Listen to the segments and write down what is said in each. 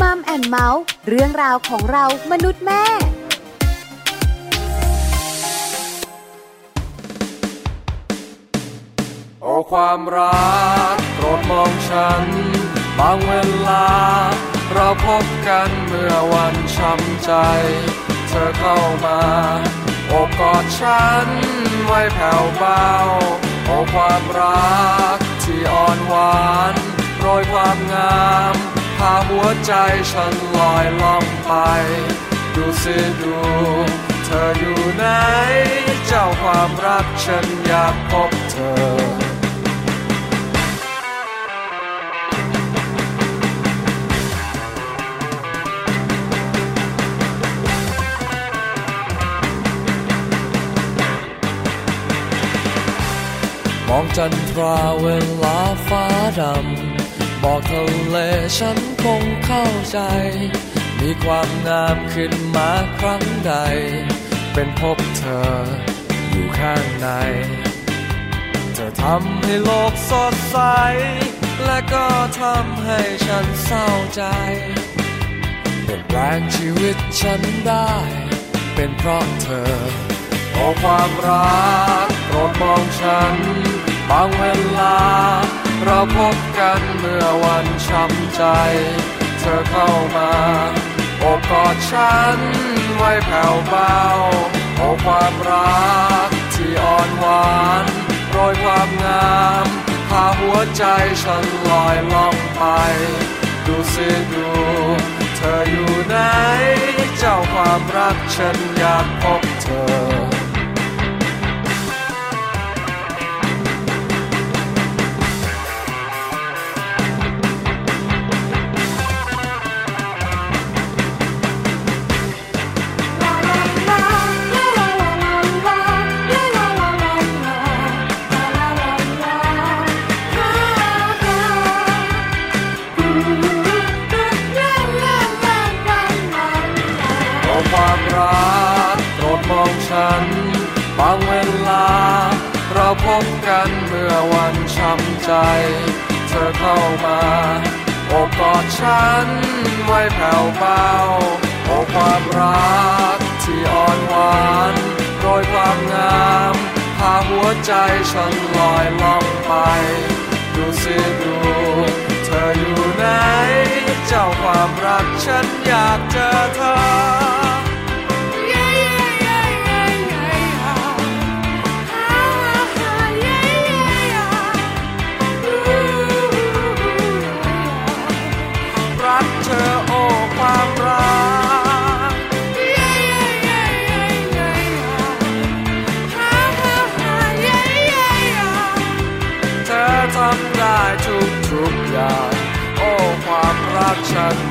มัมแอนเมาส์เรื่องราวของเรามนุษย์แม่โอ้ความรักโปรดมองฉัน บางเวลา เราพบกันเมื่อวันช้ำใจ เธอเข้ามาโอบกอดฉันไว้แผ่วเบาโอ้ความรักที่อ่อนหวานโรยความงามาหัวใจฉันลอยล่องไป ดูสิดู เธออยู่ไหน เจ้าความรักฉันอยากพบเธอมองจันทราเวลาฟ้าดำ บอกทะเลฉัน คงเข้าใจ มีความงามขึ้นมาครั้งใด เป็นพบเธออยู่ข้างใน เธอทำให้โลกสดใส และก็ทำให้ฉันเศร้าใจ เปลี่ยนแปลงชีวิตฉันได้ เป็นเพราะเธอโอ้ความรักโปรดมองฉัน บางเวลา เราพบกันเมื่อวันช้ำใจ เธอเข้ามาโอบกอดฉันไว้แผ่วเบาโอความรักที่อ่อนหวานโรยความงามพาหัวใจฉันลอยล่องไป ดูสิดู เธออยู่ไหน เจ้าความรักฉันอยากพบเธอ ฉันไว้แผ่วเบาโอ้ความรักที่อ่อนหวานโปรยความงามพาหัวใจฉันลอยล่องไป ดูสิดูเธออยู่ไหน เจ้าความรักฉันอยากเจอเธอ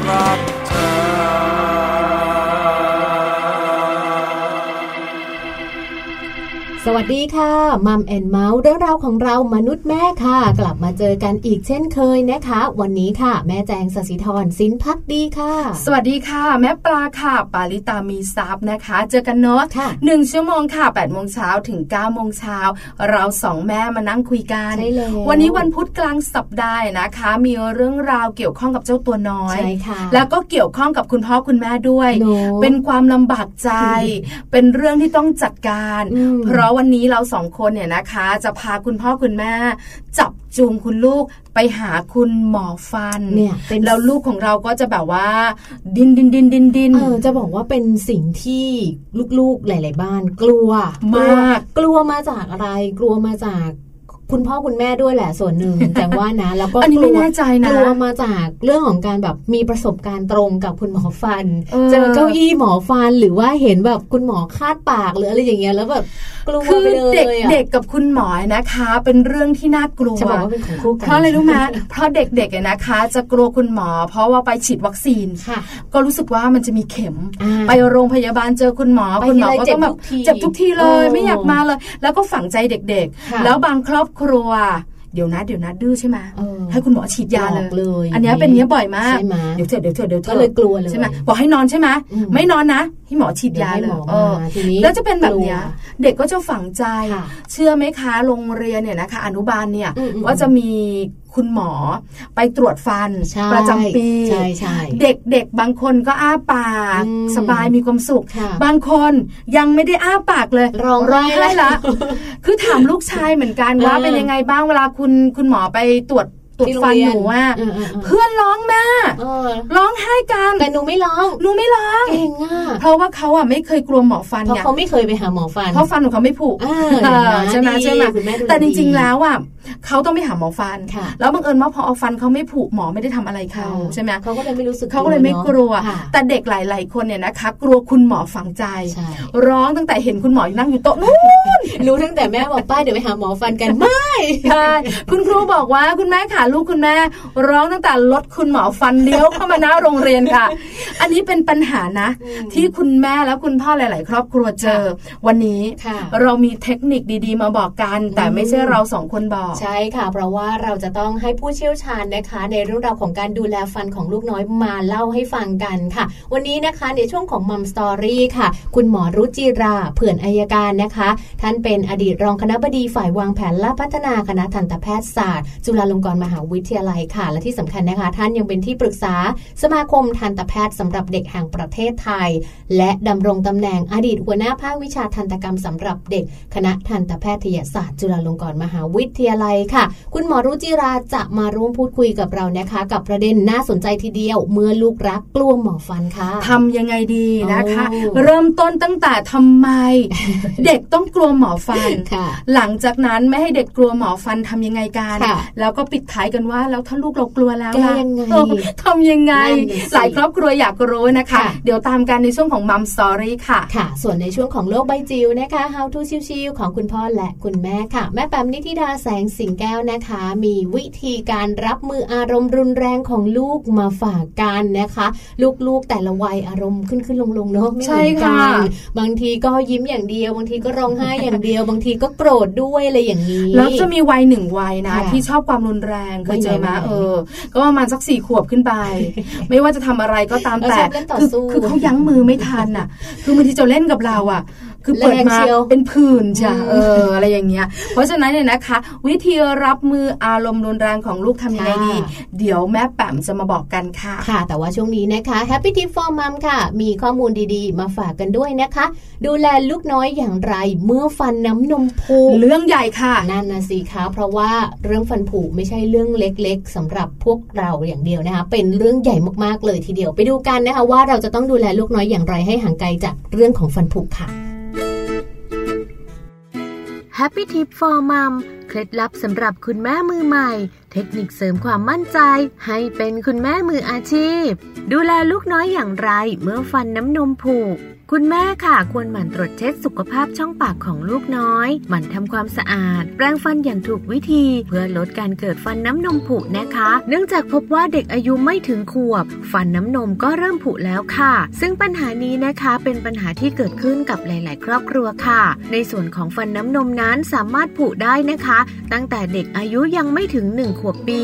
รัก วัสดีค่ะมัมแอนเมาส์เรื่องราวของเรามนุษย์แม่ค่ะ กลับมาเจอกันอีกเช่นเคยนะคะ วันนี้ค่ะ แม่แจงสศิธรสินพักดีค่ะ สวัสดีค่ะ แม่ปลาค่ะ ปาลิตามีซับนะคะ เจอกันเนาะค่ะหนึ่งชั่วโมงค่ะ8ปดโมงเช้าถึง9ก้าโมงเช้าเราสองแม่มานั่งคุยกันใช่แล้ววันนี้วันพุธกลางสัปดาห์นะคะ มีเรื่องราวเกี่ยวข้องกับเจ้าตัวน้อยใช่ค่ะแล้วก็เกี่ยวข้องกับคุณพ่อคุณแม่ด้วยเนอะเป็นความลำบากใจ เป็นเรื่องที่ต้องจัดการอืมเพราะวันนี้เราสองคนเนี่ยนะคะ จะพาคุณพ่อคุณแม่ จับจูงคุณลูกไปหาคุณหมอฟันเนี่ยเป็นแล้วลูกของเราก็จะแบบว่า ดินดินดินดินดินเออจะบอกว่าเป็นสิ่งที่ลูกๆหลาย ๆ บ้าน กลัวมาก กลัวมาจากอะไร กลัวมาจาก คุณพ่อคุณแม่ด้วยแหละส่วนหนึ่งแต่ว่านะ แล้วก็อันนี้กไม่ลัวแน่ใจนะกลัวมาจากเรื่องของการแบบมีประสบการณ์ตรงกับคุณหมอฟันเออเจอเก้าอี้หมอฟันหรือว่าเห็นแบบคุณหมอคาดปากหรืออะไรอย่างเงี้ยแล้วแบบกลัวคือไปเลยเด็กอะเด็กกับคุณหมอนะคะ เป็นเรื่องที่น่ากลัวจะบอกว่าเป็นของคู่กันเพราะอะไรรู้ไหมเพราะเด็กๆเนี่ยนะคะ จะกลัวคุณหมอ เพราะว่าไปฉีดวัคซีนค่ะก็รู้สึกว่ามันจะมีเข็มอ่าไปโรงพยาบาลเจอคุณหมอไปคุณหมอทีไรก็ต้องแบบเจ็บทุกทีเจ็บทุกทีเลยเออไม่อยากมาเลย แล้วก็ฝังใจเด็กค่ะๆแล้วบางครอบครัวเดี๋ยวนะเดี๋ยวนะดื้อใช่ไหมเออให้คุณหมอฉีดยาหลอกเลย อันเนี้ยเป็นเนี้ยบ่อยมากใช่ไหมเดี๋ยวเถอะเดี๋ยวเถอะเดี๋ยวเถก็อะเลยกลัวเลยใช่ไหมบอกให้นอนใช่ไหมอืมไม่นอนนะให้หมอฉีดยาเลยเออทีนี้แล้วจะเป็นแบบเนี้ยเด็กก็จะฝังใจค่ะเชื่อไหมคะโรงเรียนเนี่ยนะคะ อนุบาลเนี่ยอืมๆว่าจะมี คุณหมอไปตรวจฟันใช่ประจำปีใช่ใช่เด็กๆบางคนก็อ้าปากอืมสบายมีความสุขค่ะบางคนยังไม่ได้อ้าปากเลยร้องไห้ไห้ละ คือถามลูกชายเหมือนกันว่าเออเป็นยังไงบ้างเวลาคุณคุณหมอไปตรวจตรวจที่โรงฟันเรียหนูอะเออเออเออเพื่อนร้องแม่เออร้องไห้กันแต่หนูไม่ร้องหนูไม่ร้องเก่งอะเพราะว่าเขาอะไม่เคยกลัวหมอฟันเพราะไงเขาไม่เคยไปหาหมอฟันเพราะฟันของเขาไม่ผุเออเห็นไหมใช่ไหมดีใช่ไหมคุณแม่ดูแลแต่จริงดีๆแล้วอะ เขาต้องไปหาหมอฟันค่ะแล้วบังเอิญว่าพอเอาฟันเขาไม่ผุหมอไม่ได้ทำอะไรเขาใช่ไหมเขาก็เลยไม่รู้สึกเขาก็เลยไม่กลัวค่ะแต่เด็กหลาย ๆ คนเนี่ยนะคะกลัวคุณหมอฝังใจใช่ร้องตั้งแต่เห็นคุณหมอนั่งอยู่โต๊ะนู้นรู้ตั้งแต่แม่บอกป้าเดี๋ยวไปหาหมอฟันกันไม่ใช่คุณครูบอกว่าคุณแม่ค่ะลูกคุณแม่ ร้องตั้งแต่รถคุณหมอฟันเลี้ยวเข้ามาหน้าโรงเรียนค่ะ อันนี้เป็นปัญหานะ ที่คุณแม่และคุณพ่อหลาย ๆ ครอบครัวเจอ วันนี้ค่ะเรามีเทคนิคดี ๆ มาบอกกัน แต่ไม่ใช่เราสองคนบอกใช่ค่ะ เพราะว่าเราจะต้องให้ผู้เชี่ยวชาญนะคะ ในเรื่องราวของการดูแลฟันของลูกน้อยมาเล่าให้ฟังกันค่ะ วันนี้นะคะในช่วงของมัมสตอรี่ค่ะ คุณหมอรุจิราเผื่อนอายการนะคะ ท่านเป็นอดีตรองคณะบดีฝ่ายวางแผนและพัฒนาคณะทันตแพทยศาสตร์ จุฬาลงกรณ์มหาวิทยาลัยค่ะ และที่สำคัญนะคะ ท่านยังเป็นที่ปรึกษาสมาคมทันตแพทย์สำหรับเด็กแห่งประเทศไทย และดำรงตำแหน่งอดีตหัวหน้าภาควิชาทันตกรรมสำหรับเด็ก คณะทันตแพทยศาสตร์ จุฬาลงกรณ์มหาวิทยาลัยค่ะ คุณหมอรุจิราจะมาร่วมพูดคุยกับเรานะคะ กับประเด็นน่าสนใจทีเดียว เมื่อลูกรักกลัวหมอฟันค่ะทำยังไงดีนะคะโอ้เริ่มต้นตั้งแต่ทำไม เด็กต้องกลัวหมอฟันค่ะ หลังจากนั้นไม่ให้เด็กกลัวหมอฟันทำยังไงกันค่ะแล้วก็ปิดท้ายกันว่าแล้วถ้าลูกเรากลัวแล้วแก้ล่ะยังไงเออทำยังไงนั่นน่ะสิหลายครอบครัวอยากรู้นะคะค่ะเดี๋ยวตามกันในช่วงของมัมสตอรี่ค่ะค่ะ ส่วนในช่วงของโลกใบจิ๋วนะคะ How to ชิวๆของคุณพ่อและคุณแม่ค่ะ แม่แปมนิธิดาแสงสิงแก้วนะคะ มีวิธีการรับมืออารมณ์รุนแรงของลูกมาฝากกันนะคะ ลูกๆแต่ละวัยอารมณ์ขึ้นขึ้นลงลงๆเนอะไม่เหมือนใช่กัค่ะนบางทีก็ยิ้มอย่างเดียว บางทีก็ร้องไห้อย่างเดียว บางทีก็โกรธด้วยอะไรอย่างนี้แล้วจะมีวัยหนึ่งวัยนะค่ะที่ชอบความรุนแรงเคยเจอไหมวัยไหนเออ ก็ประมาณสักสี่ขวบขึ้นไป ไม่ว่าจะทำอะไรก็ตามเออแต่ชอบเล่นต่อคือสู้คือเขายั้งมือไม่ทันอะ คือบางทีจะเล่นกับเราอะ คือเปิดแรงมาเชียวเป็นผื่นจ้ะอืมเอออะไรอย่างเงี้ย เพราะฉะนั้นเนี่ยนะคะ วิธีรับมืออารมณ์รุนแรงของลูกทำยังไงดีค่ะเดี๋ยวแม่แป๋มจะมาบอกกันค่ะ ค่ะ แต่ว่าช่วงนี้นะคะ Happy Tip for Mom ค่ะ มีข้อมูลดีๆ มาฝากกันด้วยนะคะ ดูแลลูกน้อยอย่างไรเมื่อฟันน้ำนมพุเรื่องใหญ่ค่ะนั่นนะสิคะเพราะว่าเรื่องฟันผุไม่ใช่เรื่องเล็กๆสำหรับพวกเราอย่างเดียวนะคะ เป็นเรื่องใหญ่มากๆเลยทีเดียวไปดูกันนะคะ ว่าเราจะต้องดูแลลูกน้อยอย่างไรให้ห่างไกลจากเรื่องของฟันผุค่ะ Happy Tip for Mom เคล็ดลับสำหรับคุณแม่มือใหม่ เทคนิคเสริมความมั่นใจ ให้เป็นคุณแม่มืออาชีพ ดูแลลูกน้อยอย่างไรเมื่อฟันน้ำนมผุ คุณแม่ค่ะ ควรหมั่นตรวจเช็คสุขภาพช่องปากของลูกน้อย หมั่นทำความสะอาด แปรงฟันอย่างถูกวิธี เพื่อลดการเกิดฟันน้ำนมผุนะคะ เนื่องจากพบว่าเด็กอายุไม่ถึงขวบ ฟันน้ำนมก็เริ่มผุแล้วค่ะ ซึ่งปัญหานี้นะคะเป็นปัญหาที่เกิดขึ้นกับหลาย ๆ ครอบครัวค่ะ ในส่วนของฟันน้ำนมนั้นสามารถผุได้นะคะ ตั้งแต่เด็กอายุยังไม่ถึง 1 ขวบปี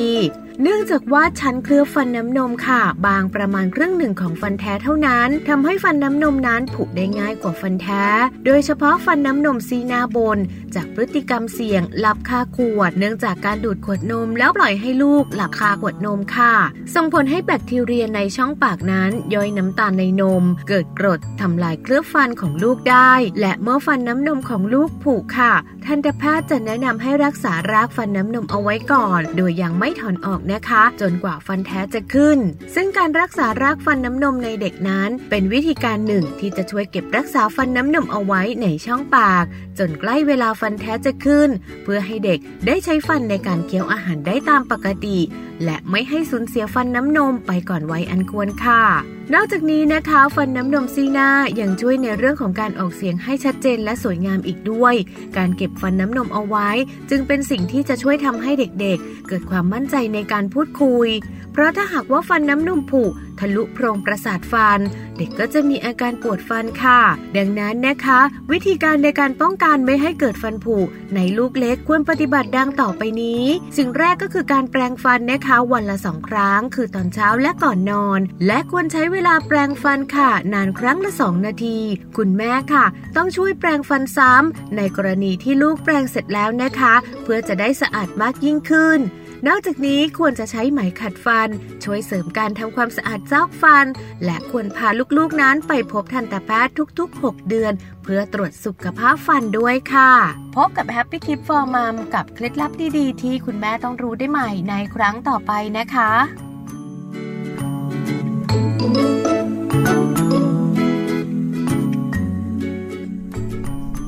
เนื่องจากว่าชั้นเคลือบฟันน้ำนมค่ะ บางประมาณครึ่งหนึ่งของฟันแท้เท่านั้นทำให้ฟันน้ำนมนั้นผุได้ง่ายกว่าฟันแท้ โดยเฉพาะฟันน้ำนมซีหนาบน จากพฤติกรรมเสี่ยง หลับคาขวด เนื่องจากการดูดขวดนมแล้วปล่อยให้ลูกหลับคาขวดนมค่ะ ส่งผลให้แบคทีเรียในช่องปากนั้นย่อยน้ำตาลในนม เกิดกรดทำลายเคลือบฟันของลูกได้ และเมื่อฟันน้ำนมของลูกผุค่ะทันตแพทย์จะแนะนำให้รักษารากฟันน้ำนมเอาไว้ก่อน โดยยังไม่ถอนออกนะคะ จนกว่าฟันแท้จะขึ้น ซึ่งการรักษารากฟันน้ำนมในเด็กนั้น เป็นวิธีการหนึ่งที่จะช่วยเก็บรักษาฟันน้ำนมเอาไว้ในช่องปาก จนใกล้เวลาฟันแท้จะขึ้น เพื่อให้เด็กได้ใช้ฟันในการเคี้ยวอาหารได้ตามปกติ และไม่ให้สูญเสียฟันน้ำนมไปก่อนวัยอันควรค่ะ นอกจากนี้นะคะฟันน้ำนมซีหน้ายังช่วยในเรื่องของการออกเสียงให้ชัดเจนและสวยงามอีกด้วย การเก็บฟันน้ำนมเอาไว้ จึงเป็นสิ่งที่จะช่วยทำให้เด็กๆ เกิดความมั่นใจในการพูดคุย เพราะถ้าหากว่าฟันน้ำนมผุทะลุโพรงประสาทฟัน เด็กก็จะมีอาการปวดฟันค่ะ ดังนั้นนะคะ วิธีการในการป้องกันไม่ให้เกิดฟันผุในลูกเล็กควรปฏิบัติดังต่อไปนี้ สิ่งแรกก็คือการแปรงฟันนะคะวันละสองครั้ง คือตอนเช้าและก่อนนอน และควรใช้เวลาแปรงฟันค่ะ นานครั้งละสองนาที คุณแม่ค่ะ ต้องช่วยแปรงฟันซ้ำในกรณีที่ลูกแปรงเสร็จแล้วนะคะ เพื่อจะได้สะอาดมากยิ่งขึ้นนอกจากนี้ควรจะใช้ไหมขัดฟัน ช่วยเสริมการทำความสะอาดซอกฟัน และควรพาลูกๆนั้นไปพบทันตแพทย์ทุก ๆ 6 เดือน เพื่อตรวจสุขภาพฟันด้วยค่ะ พบกับ Happy Tip for Mom กับเคล็ดลับดีๆ ที่คุณแม่ต้องรู้ได้ใหม่ในครั้งต่อไปนะคะ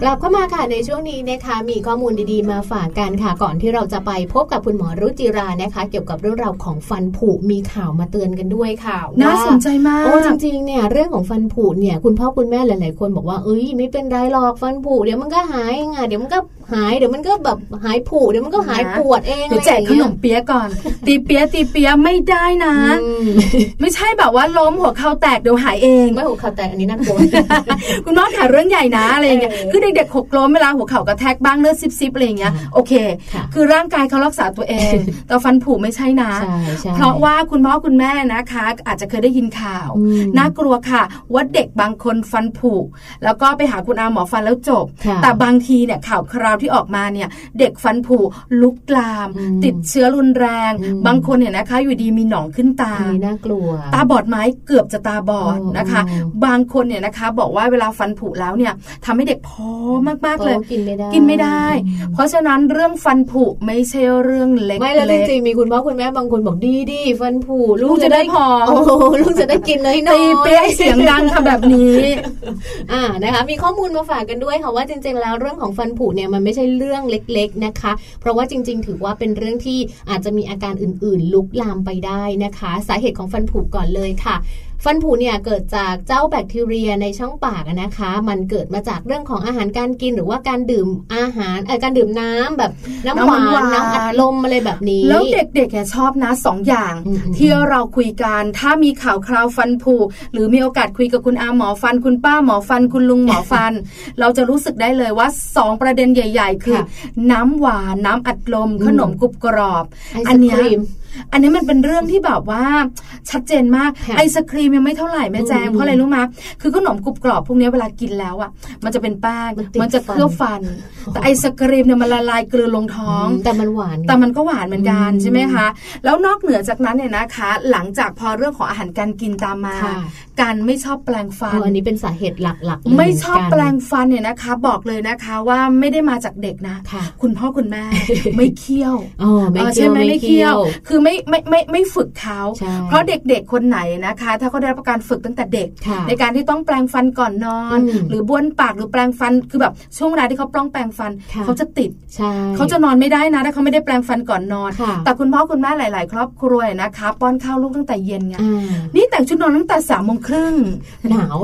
กลับเข้ามาค่ะในช่วงนี้นะคะมีข้อมูลดีๆมาฝากกันค่ะ ก่อนที่เราจะไปพบกับคุณหมอรุจิรานะคะ เกี่ยวกับเรื่องราวของฟันผุมีข่าวมาเตือนกันด้วยค่ะน่าว่าสนใจมากโอ้จริงๆเนี่ยเรื่องของฟันผุเนี่ยคุณพ่อคุณแม่หลายๆคนบอกว่าเอ้ยไม่เป็นไรหรอกฟันผุเดี๋ยวมันก็หายเองอะเดี๋ยวมันก็หายเดี๋ยวมันก็แบบหายผุเดี๋ยวมันก็หายปวดเองเดี๋ยวแจกขนมเปี๊ยะก่อน ตีเปี๊ยะตีเปี๊ยะไม่ได้นะอืมไม่ใช่แบบว่าล้มหัวเข่าแตกเดี๋ยวหายเองไม่หัวเข่าแตกอันนี้น่ากลัวคุณน้องถ่ายเรื่องใหญ่นะอะไรอย่างเงี้ยเออคือเด็กๆหกล้มเวลาหัวเข่ากระแทกบ้างเลือดซิบๆอะไรอย่างเงี้ยอืมโอเคค่ะคือร่างกายเขารักษาตัวเอง แต่ฟันผุไม่ใช่นะใช่ใช่เพราะว่าคุณพ่อคุณแม่นะคะ อาจจะเคยได้ยินข่าวอืมน่ากลัวค่ะ ว่าเด็กบางคนฟันผุแล้วก็ไปหาคุณอาหมอฟันแล้วจบค่ะแต่บางทีเนี่ยข่าวคราวที่ออกมาเนี่ย เด็กฟันผุลุกลามอืมติดเชื้อรุนแรงอืมบางคนเนี่ยนะคะ อยู่ดีมีหนองขึ้นตาอันนี้น่ากลัว ตาบอดไหมเกือบจะตาบอดอ๋อนะคะอ๋อบางคนเนี่ยนะคะ บอกว่าเวลาฟันผุแล้วเนี่ยทำให้เด็กพอมากๆเลยโอ้กินไม่ได้กินไม่ได้ เพราะฉะนั้นเรื่องฟันผุไม่ใช่เรื่องเล็กไม่แล้วจเล็กริงๆมีคุณพ่อคุณแม่บางคนบอกดีดีฟันผุลูกจะได้ผอมโอ้โหลูกจะได้กินน้อยๆตีเปี๊ยะเสียงดังทำแบบนี้ อ่านะคะ มีข้อมูลมาฝากกันด้วยค่ะว่าจริง ๆ แล้วเรื่องของฟันผุเนี่ยมันไม่ใช่เรื่องเล็ก ๆนะคะ เพราะว่าจริง ๆ ถือว่าเป็นเรื่องที่อาจจะมีอาการอื่นๆ ลุกลามไปได้นะคะ สาเหตุของฟันผุก่อนเลยค่ะ ฟันผุเนี่ยเกิดจากเจ้าแบคทีเรียในช่องปากอะนะคะ มันเกิดมาจากเรื่องของอาหารการกินหรือว่าการดื่มอาหารเออการดื่มน้ำแบบน้ำหวานน้ำหวานน้ำอัดลมอะไรแบบนี้ แล้วเด็กๆเนี่ยชอบนะสองอย่างอืมๆที่เราคุยกันถ้ามีข่าวคราวฟันผุหรือมีโอกาสคุยกับคุณอาหมอฟัน คุณป้าหมอฟัน คุณลุงหมอฟัน เราจะรู้สึกได้เลยว่าสองประเด็นใหญ่ ๆ คือค่ะน้ำหวานน้ำอัดลมอืมขนมกรุบกรอบไอศอันเนี้ยครีมอันนี้มันเป็นเรื่องที่แบบว่าชัดเจนมากค่ะไอศครีมยังไม่เท่าไหร่แม่แจงอืมเพราะอะไรรู้มาคือขนมกรุบกรอบพวกเนี้ยเวลากินแล้วอะ มันจะเป็นแป้งมันติดมันจะเคลือบฟัน แต่ไอศครีมเนี่ยมันละลายเกลือลงท้อง แต่มันหวานไงแต่มันก็หวานเหมือนกันอืมใช่ไหมคะ แล้วนอกเหนือจากนั้นเนี่ยนะคะ หลังจากพอเรื่องของอาหารการกินตามมาค่ะการไม่ชอบแปลงฟัเอนออันนี้เป็นสาเหตุหลักๆเลยไม่ชอบเหนกันแปลงฟันเนี่ยนะคะ บอกเลยนะคะว่าไม่ได้มาจากเด็กนะค่ะคุณพ่อคุณแม่ไม่เคี่ยวอ๋อไม่ออเคี่ใช่ยวไหมไม่ไม่เคี่เคี่ยยววคือไม่ไม่ไม่ไม่ฝึกเขาใช่เพราะเด็กๆคนไหนนะคะ ถ้าเขาได้รับการฝึกตั้งแต่เด็กค่ะในการที่ต้องแปลงฟันก่อนนอนอืมหรือบ้วนปากหรือแปลงฟันคือแบบช่วงเวลาที่เขาปล้องแปลงฟันค่ะเขาจะติดใช่เขาจะนอนไม่ได้นะถ้าเขาไม่ได้แปลงฟันก่อนนอนค่ะแต่คุณพ่อคุณแม่หลาย ๆ ครอบครัวนะคะป้อนข้าวลูกตั้งแต่เย็นไงอ่านี่แต่งชุดนอนตั้งแต่สามโมงครึ่งหนาว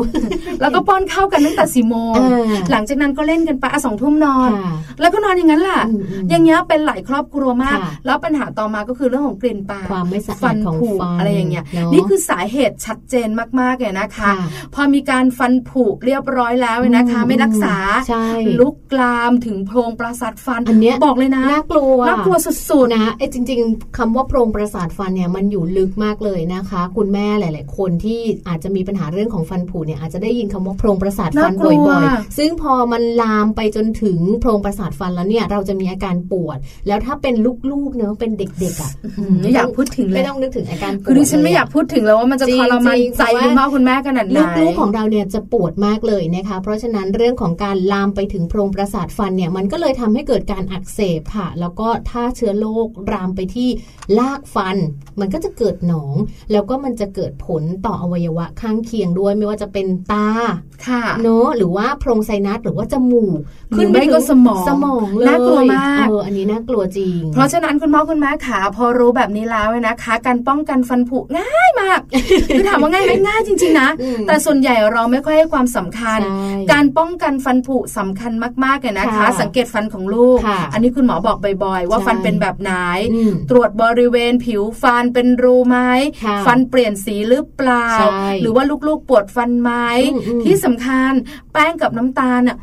แล้วก็ป้อนข้าวกันตั้งแต่สี่โมงอ่าหลังจากนั้นก็เล่นกันไปอะสองทุ่มนอนค่ะแล้วก็นอนอย่างนั้นแหละอืมอืมอย่างเงี้ยเป็นหลายครอบครัวมากค่ะแล้วปัญหาต่อมาก็คือเรื่องของกลิ่นปากความไม่สะอาดฟันของผุฟันอะไรอย่างเงี้ยเนอะนี่คือสาเหตุชัดเจนมากๆเลยนะคะค่ะพอมีการฟันผุเรียบร้อยแล้วเนี่ยนะคะอืมไม่รักษาใช่ลุกลามถึงโพรงประสาทฟันอันเนี้ยบอกเลยนะน่ากลัวน่ากลัวสุดๆนะไอ้จริง ๆคำว่าโพรงประสาทฟันเนี่ยมันอยู่ลึกมากเลยนะคะ คุณแม่หลาย ๆ คนที่อาจจะมีปัญหาเรื่องของฟันผุเนี่ยอาจจะได้ยินคำว่าโพรงประสาทฟันน่ากลัวบ่อยๆ ซึ่งพอมันลามไปจนถึงโพรงประสาทฟันแล้วเนี่ยเราจะมีอาการปวด แล้วถ้าเป็นลูกๆเนอะเป็นเด็กๆอะไม่อยากพูดถึงเลไม่ยต้องนึกถึงอาการปวดคือดิฉันไม่เลอยากพูดถึงแล้วว่ามันจะจริทงรมานจริงใจเพราะว่าคุณพ่อคุณแม่ขนาดไหนลูกๆของเราเนี่ยจะปวดมากเลยนะคะ เพราะฉะนั้นเรื่องของการลามไปถึงโพรงประสาทฟันเนี่ยมันก็เลยทำให้เกิดการอักเสบค่ะ แล้วก็ถ้าเชื้อโรคลามไปที่ลากฟัน มันก็จะเกิดหนอง แล้วก็มันจะเกิดผลต่ออวัยวะข้างเคียงด้วยไม่ว่าจะเป็นตาค่ะเนอะหรือว่าโพรงไซนัสหรือว่าจมูกขึ้นไปก็สมองสมองเลยน่ากลัวมากเอออันนี้น่ากลัวจริง เพราะฉะนั้นคุณพ่อคุณแม่ขาพอรู้แบบนี้แล้วเนี่ยนะคะ การป้องกันฟันผุง่ายมากคือถามว่าง่ายไหมง่ายจริง ๆ นะอืมแต่ส่วนใหญ่เราไม่ค่อยให้ความสำคัญใช่การป้องกันฟันผุสำคัญมากๆเลยนะคะค่ะสังเกตฟันของลูกค่ะอันนี้คุณหมอบอกบ่อยๆ ว่าใช่ฟันเป็นแบบไหนอืมตรวจบริเวณผิวฟันเป็นรูไหมค่ะฟันเปลี่ยนสีหรือเปล่าใช่หรือว่าลูกๆปวดฟันไหมอืมอืมที่สำคัญแป้งกับน้ำตาลน่ะ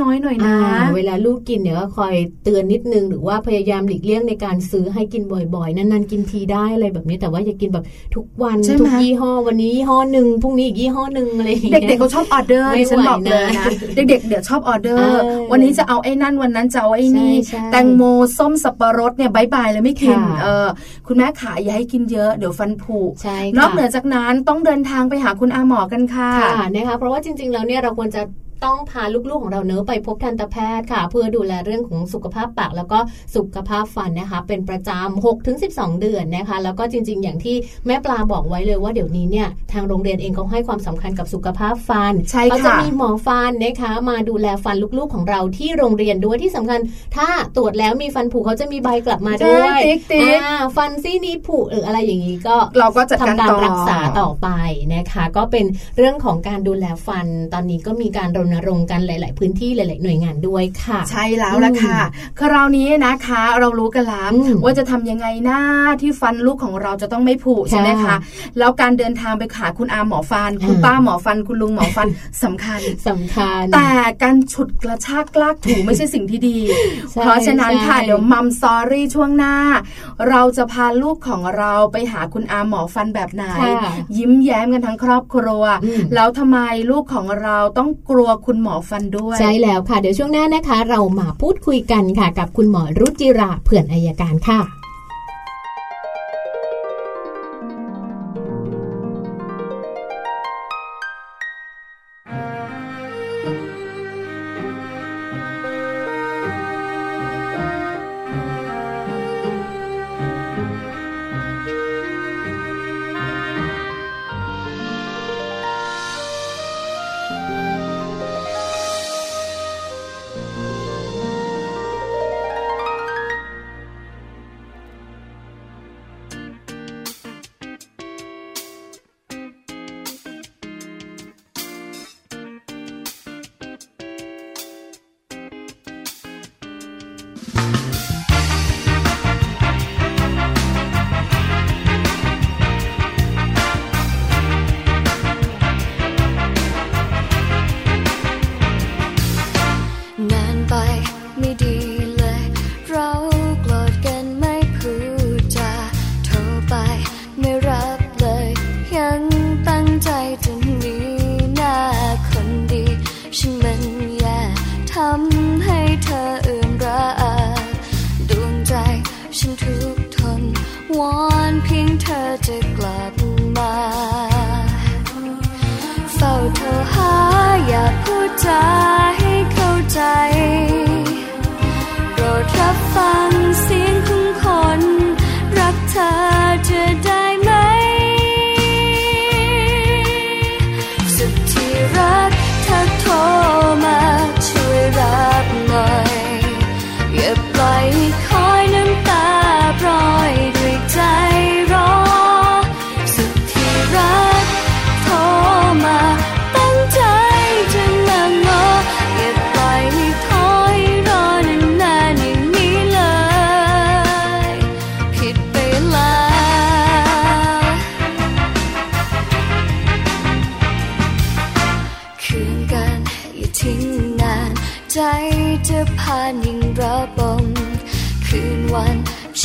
น้อยๆหน่อยนะอ่าเวลาลูกกินเนี่ยก็คอยเตือนนิดนึงหรือว่าพยายามหลีกเลี่ยงในการซื้อให้กินบ่อยๆนานๆกินทีได้อะไรแบบนี้แต่ว่าอย่ากินแบบทุกวันใช่ไหมทุกยี่ห้อวันนี้ยี่ห้อหนึ่งพรุ่งนี้อีกยี่ห้อหนึ่งอะไรอย่างเด็เงี้กยๆเขาชอบออเดอร์ไม่ดิฉันไหวบอกเลยนะนะเด็กๆเดี๋ยวชอบออเดอร์เออวันนี้จะเอาไอ้นั่นวันนั้นจะเอาไอ้นี่ใช่ใช่แตงโมส้มสับปะรดเนี่ย bye bye เลยไม่กินค่ะเออคุณแม่ขาอย่าให้กินเยอะเดี๋ยวฟันผุใช่ค่ะนอกเหนือจากนั้นต้องเดินทางไปหาคุณอาหมอกันค่ะค่ะนะคะเพราะว่าจริง ๆ แล้วเนี่ยเราควรจะ ต้องพาลูกๆของเราเนอะไปพบทันตแพทย์ค่ะ เพื่อดูแลเรื่องของสุขภาพปากแล้วก็สุขภาพฟันนะคะ เป็นประจำ6ถึง12 เดือนนะคะ แล้วก็จริง ๆ อย่างที่แม่ปลาบอกไว้เลยว่าเดี๋ยวนี้เนี่ยทางโรงเรียนเองเขาให้ความสำคัญกับสุขภาพฟันใช่เขาจะค่ะมีหมอฟันนะคะ มาดูแลฟันลูกๆของเราที่โรงเรียนด้วยที่สำคัญ ถ้าตรวจแล้วมีฟันผุเขาจะมีใบกลับมาด้วยใช่ติ๊กติ๊กอ่าฟันซี่นี้ผุหรืออะไรอย่างนี้ก็เราก็จัดการทำการต่อรักษาต่อไปนะคะ ก็เป็นเรื่องของการดูแลฟันตอนนี้ก็มีการรณรงค์กันหลาย ๆ พื้นที่หลาย ๆ หน่วยงานด้วยค่ะ ใช่แล้วล่ะค่ะคราวนี้นะคะ เรารู้กันแล้วอืมว่าจะทำยังไงหน้าที่ฟันลูกของเราจะต้องไม่ผุใช่ไหมคะค่ะแล้วการเดินทางไปหาคุณอาหมอฟัน คุณอ่าป้าหมอฟันคุณลุงหมอฟันสำคัญสำคัญ แต่การฉุดกระชากลากถูไม่ใช่สิ่งที่ดีใช่เพราะฉะนั้นค่ะใช่เดี๋ยวมัมซอรี่ช่วงหน้า เราจะพาลูกของเราไปหาคุณอาหมอฟันแบบไหนค่ะยิ้มแย้มกันทั้งครอบครัวอืมแล้วทำไมลูกของเราต้องกลัวคุณหมอฟันด้วย ใช่แล้วค่ะ เดี๋ยวช่วงหน้านะคะ เรามาพูดคุยกันค่ะ กับคุณหมอรุจิราเผื่อนอายการค่ะ ยง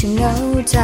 ฉันเหงาใจ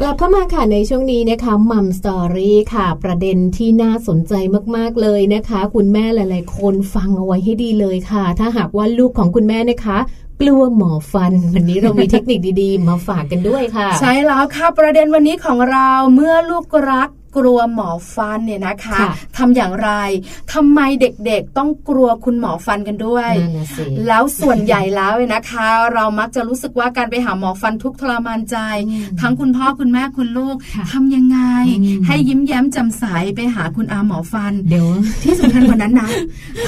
กลับเข้ามาค่ะในช่วงนี้นะคะมัมสตอรี่ค่ะ ประเด็นที่น่าสนใจมากๆเลยนะคะ คุณแม่หลาย ๆ คนฟังเอาไว้ให้ดีเลยค่ะ ถ้าหากว่าลูกของคุณแม่นะคะกลัวหมอฟัน วันนี้เรามีเทคนิคดีๆ มาฝากกันด้วยค่ะ ใช่แล้วค่ะประเด็นวันนี้ของเราเมื่อลูกรัก กลัวหมอฟันเนี่ยนะคะค่ะทำอย่างไรทำไมเด็กๆต้องกลัวคุณหมอฟันกันด้วยนั่นนะสิแล้วส่วนใหญ่แล้วเนี่ยนะคะ เรามักจะรู้สึกว่าการไปหาหมอฟันทุกข์ทรมานใจอืมทั้งคุณพ่อคุณแม่คุณลูกค่ะทำยังไงอืมให้ยิ้มแย้มแจ่มใสไปหาคุณอาหมอฟันเดี๋ยวที่สำคัญกว่านั้นนะ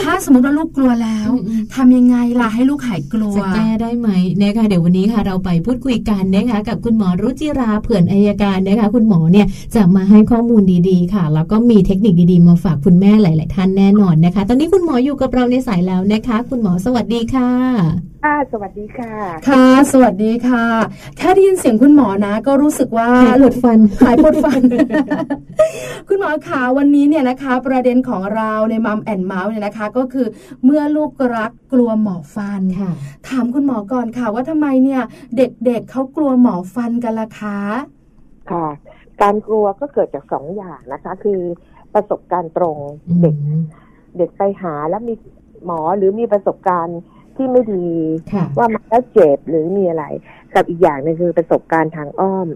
ถ้าสมมติว่าลูกกลัวแล้วอืมทำยังไงล่ะให้ลูกหายกลัวจะแก้ได้ไหมนะคะเดี๋ยววันนี้ค่ะเราไปพูดคุยกันนะคะกับคุณหมอรุจิราเผื่อนอายการนะคะคุณหมอเนี่ยจะมาให้ข้อมูลดีๆ ค่ะ แล้วก็มีเทคนิคดีๆ มาฝากคุณแม่หลาย ๆ ท่านแน่นอนนะคะ ตอนนี้คุณหมออยู่กับเราในสายแล้วนะคะ คุณหมอสวัสดีค่ะค่ะสวัสดีค่ะ ค่ะ สวัสดีค่ะ แค่ได้ยินเสียงคุณหมอนะ ก็รู้สึกว่าหายปวดฟันหายปวดฟัน คุณหมอขาวันนี้เนี่ยนะคะ ประเด็นของเราในมัมแอนเมาส์เนี่ยนะคะ ก็คือเมื่อลูกรักกลัวหมอฟันค่ะถามคุณหมอก่อนค่ะว่าทำไมเนี่ย เด็กๆเเขากลัวหมอฟันกันล่ะคะค่ะ การกลัวก็เกิดจากสองอย่างนะคะ คือประสบการณ์ตรงเด็กอืมเด็กไปหาแล้วมีหมอหรือมีประสบการณ์ที่ไม่ดีค่ะว่ามันแล้วเจ็บหรือมีอะไร กับอีกอย่างหนึงคือประสบการณ์ทางอ้อม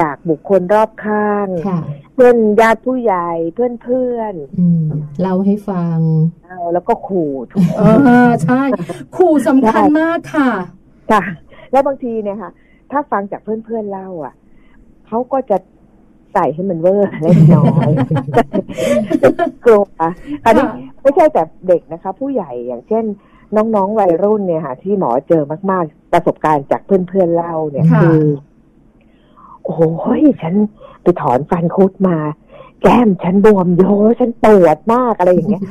จากบุคคลรอบข้างค่ะเพื่อนญาติผู้ใหญ่เพื่อนเพื่อนอืมเล่าให้ฟังๆเอาแล้วก็ขู่ทุกเออใช่ ขู่สำคัญมากค่ะค่ะ แล้วบางทีเนี่ยค่ะ ถ้าฟังจากเพื่อนๆเล่าอะเขาก็จะ ใส่ให้มันเวอร์เล็กน้อยกลัวอันนี้ค่ะไม่ใช่แต่เด็กนะคะ ผู้ใหญ่อย่างเช่น น้องๆวัยรุ่นเนี่ยค่ะที่หมอเจอมากๆ ประสบการณ์จากเพื่อนๆเล่าเนี่ยค่ะคือโอ้โหฉันไปถอนฟันคุดมา แก้มฉันบวมโยฉันปวดมากอะไรอย่างเงี้ย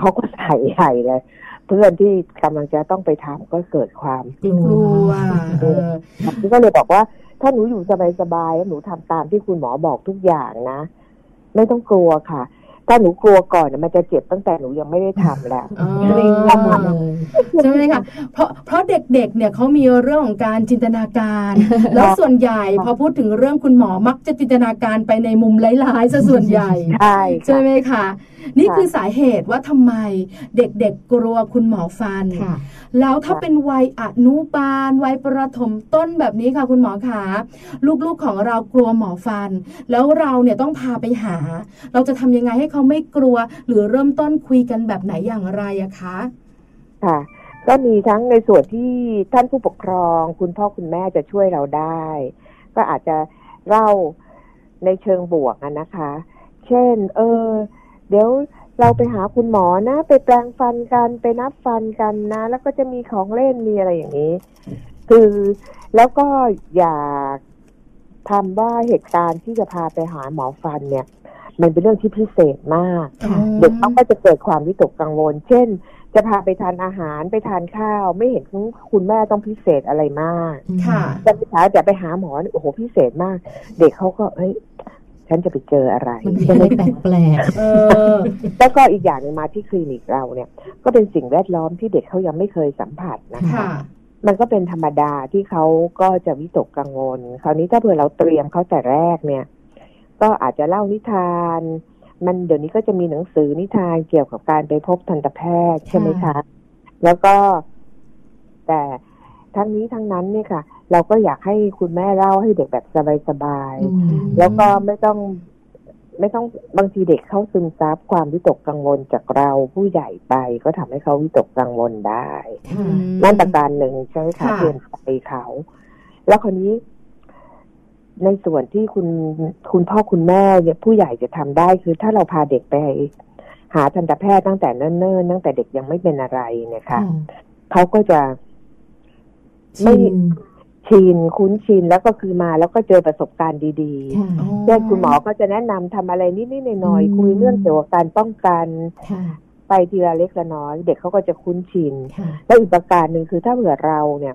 เขาก็ใส่ใหญ่เลยเพื่อนที่กำลังจะต้องไปทำก็เกิดความกลักลัวเออก็เลยบอกว่า ถ้าหนูอยู่สบายๆแล้วหนูทำตามที่คุณหมอบอกทุกอย่างนะ ไม่ต้องกลัวค่ะ ถ้าหนูกลัวก่อนน่ะมันจะเจ็บตั้งแต่หนูยังไม่ได้ทำแล้วอ๋อเลยใช่ไหมคะเพราะเพราะเด็กๆ เนี่ยเขามีเรื่องของการจินตนาการ แล้วส่วนใหญ่พอพูดถึงเรื่องคุณหมอมักจะจินตนาการไปในมุมร้ายๆซะส่วนใหญ่ใช่ใช่ค่ะไหมคะนี่ค่ะคือสาเหตุว่าทำไมเด็กๆกลัวคุณหมอฟันค่ะแล้วถ้าค่ะเป็นวัยอนุบาล วัยประถมต้นแบบนี้ค่ะคุณหมอขาลูกๆของเรากลัวหมอฟัน แล้วเราเนี่ยต้องพาไปหา เราจะทำยังไงให้เขาไม่กลัว หรือเริ่มต้นคุยกันแบบไหนอย่างไรอะคะ ค่ะก็มีทั้งในส่วนที่ท่านผู้ปกครอง คุณพ่อคุณแม่จะช่วยเราได้ ก็อาจจะเล่าในเชิงบวกอะนะคะ เช่น เออ เดี๋ยวเราไปหาคุณหมอนะ ไปแปลงฟันกันไปนับฟันกันนะ แล้วก็จะมีของเล่นมีอะไรอย่างนี้ คือแล้วก็อย่าทำว่าเหตุการณ์ที่จะพาไปหาหมอฟันเนี่ย มันเป็นเรื่องที่พิเศษมากค่ะเด็กเขาก็จะเกิดความวิตกกังวล เช่น จะพาไปทานอาหารไปทานข้าว ไม่เห็นคุณคุณแม่ต้องพิเศษอะไรมากค่ะจะไปหาจะไปหาหมอนี่โอ้โหพิเศษมาก เด็กเขาก็เฮ้ย ฉันจะไปเจออะไรมันมีใช่อะไหไรมแปลกเออแล้วก็อีกอย่างหนึ่งมาที่คลินิกเราเนี่ย ก็เป็นสิ่งแวดล้อมที่เด็กเขายังไม่เคยสัมผัสนะคะค่ะมันก็เป็นธรรมดาที่เขาก็จะวิตกกังวล คราวนี้ถ้าเผื่อเราเตรียมเขาแต่แรกเนี่ย ก็อาจจะเล่านิทาน มันเดี๋ยวนี้ก็จะมีหนังสือนิทานเกี่ยวกับการไปพบทันตแพทย์ใช่ไหมคะ แล้วก็ แต่ทั้งนี้ทั้งนั้นเนี่ยค่ะ เราก็อยากให้คุณแม่เล่าให้เด็กแบบสบายๆอืมแล้วก็ไม่ต้องไม่ต้องบางทีเด็กเขาซึมซับความวิตกกังวลจากเราผู้ใหญ่ไป ก็ทำให้เขาวิตกกังวลได้ค่ะนั่นประการหนึ่งใช่ไหมคะค่ะเตือนใจเขา แล้วคนนี้ ในส่วนที่คุณคุณพ่อคุณแม่เนี่ยผู้ใหญ่จะทำได้คือ ถ้าเราพาเด็กไป หาทันตแพทย์ตั้งแต่เนิ่นๆตั้งแต่เด็กยังไม่เป็นอะไรเนี่ยค่ะเขาก็จะไม่ ชินชินคุ้นชินแล้วก็คือมาแล้วก็เจอประสบการณ์ดีๆค่ะเช่นคุณหมอก็จะแนะนำทำอะไรนิดๆหน่อยอืมๆคุยเรื่องเกี่ยวกับการป้องกันค่ะไปทีละเล็กละน้อย เด็กเขาก็จะคุ้นชินค่ะแล้วอีกประการหนึ่งคือถ้าเผื่อเราเนี่ย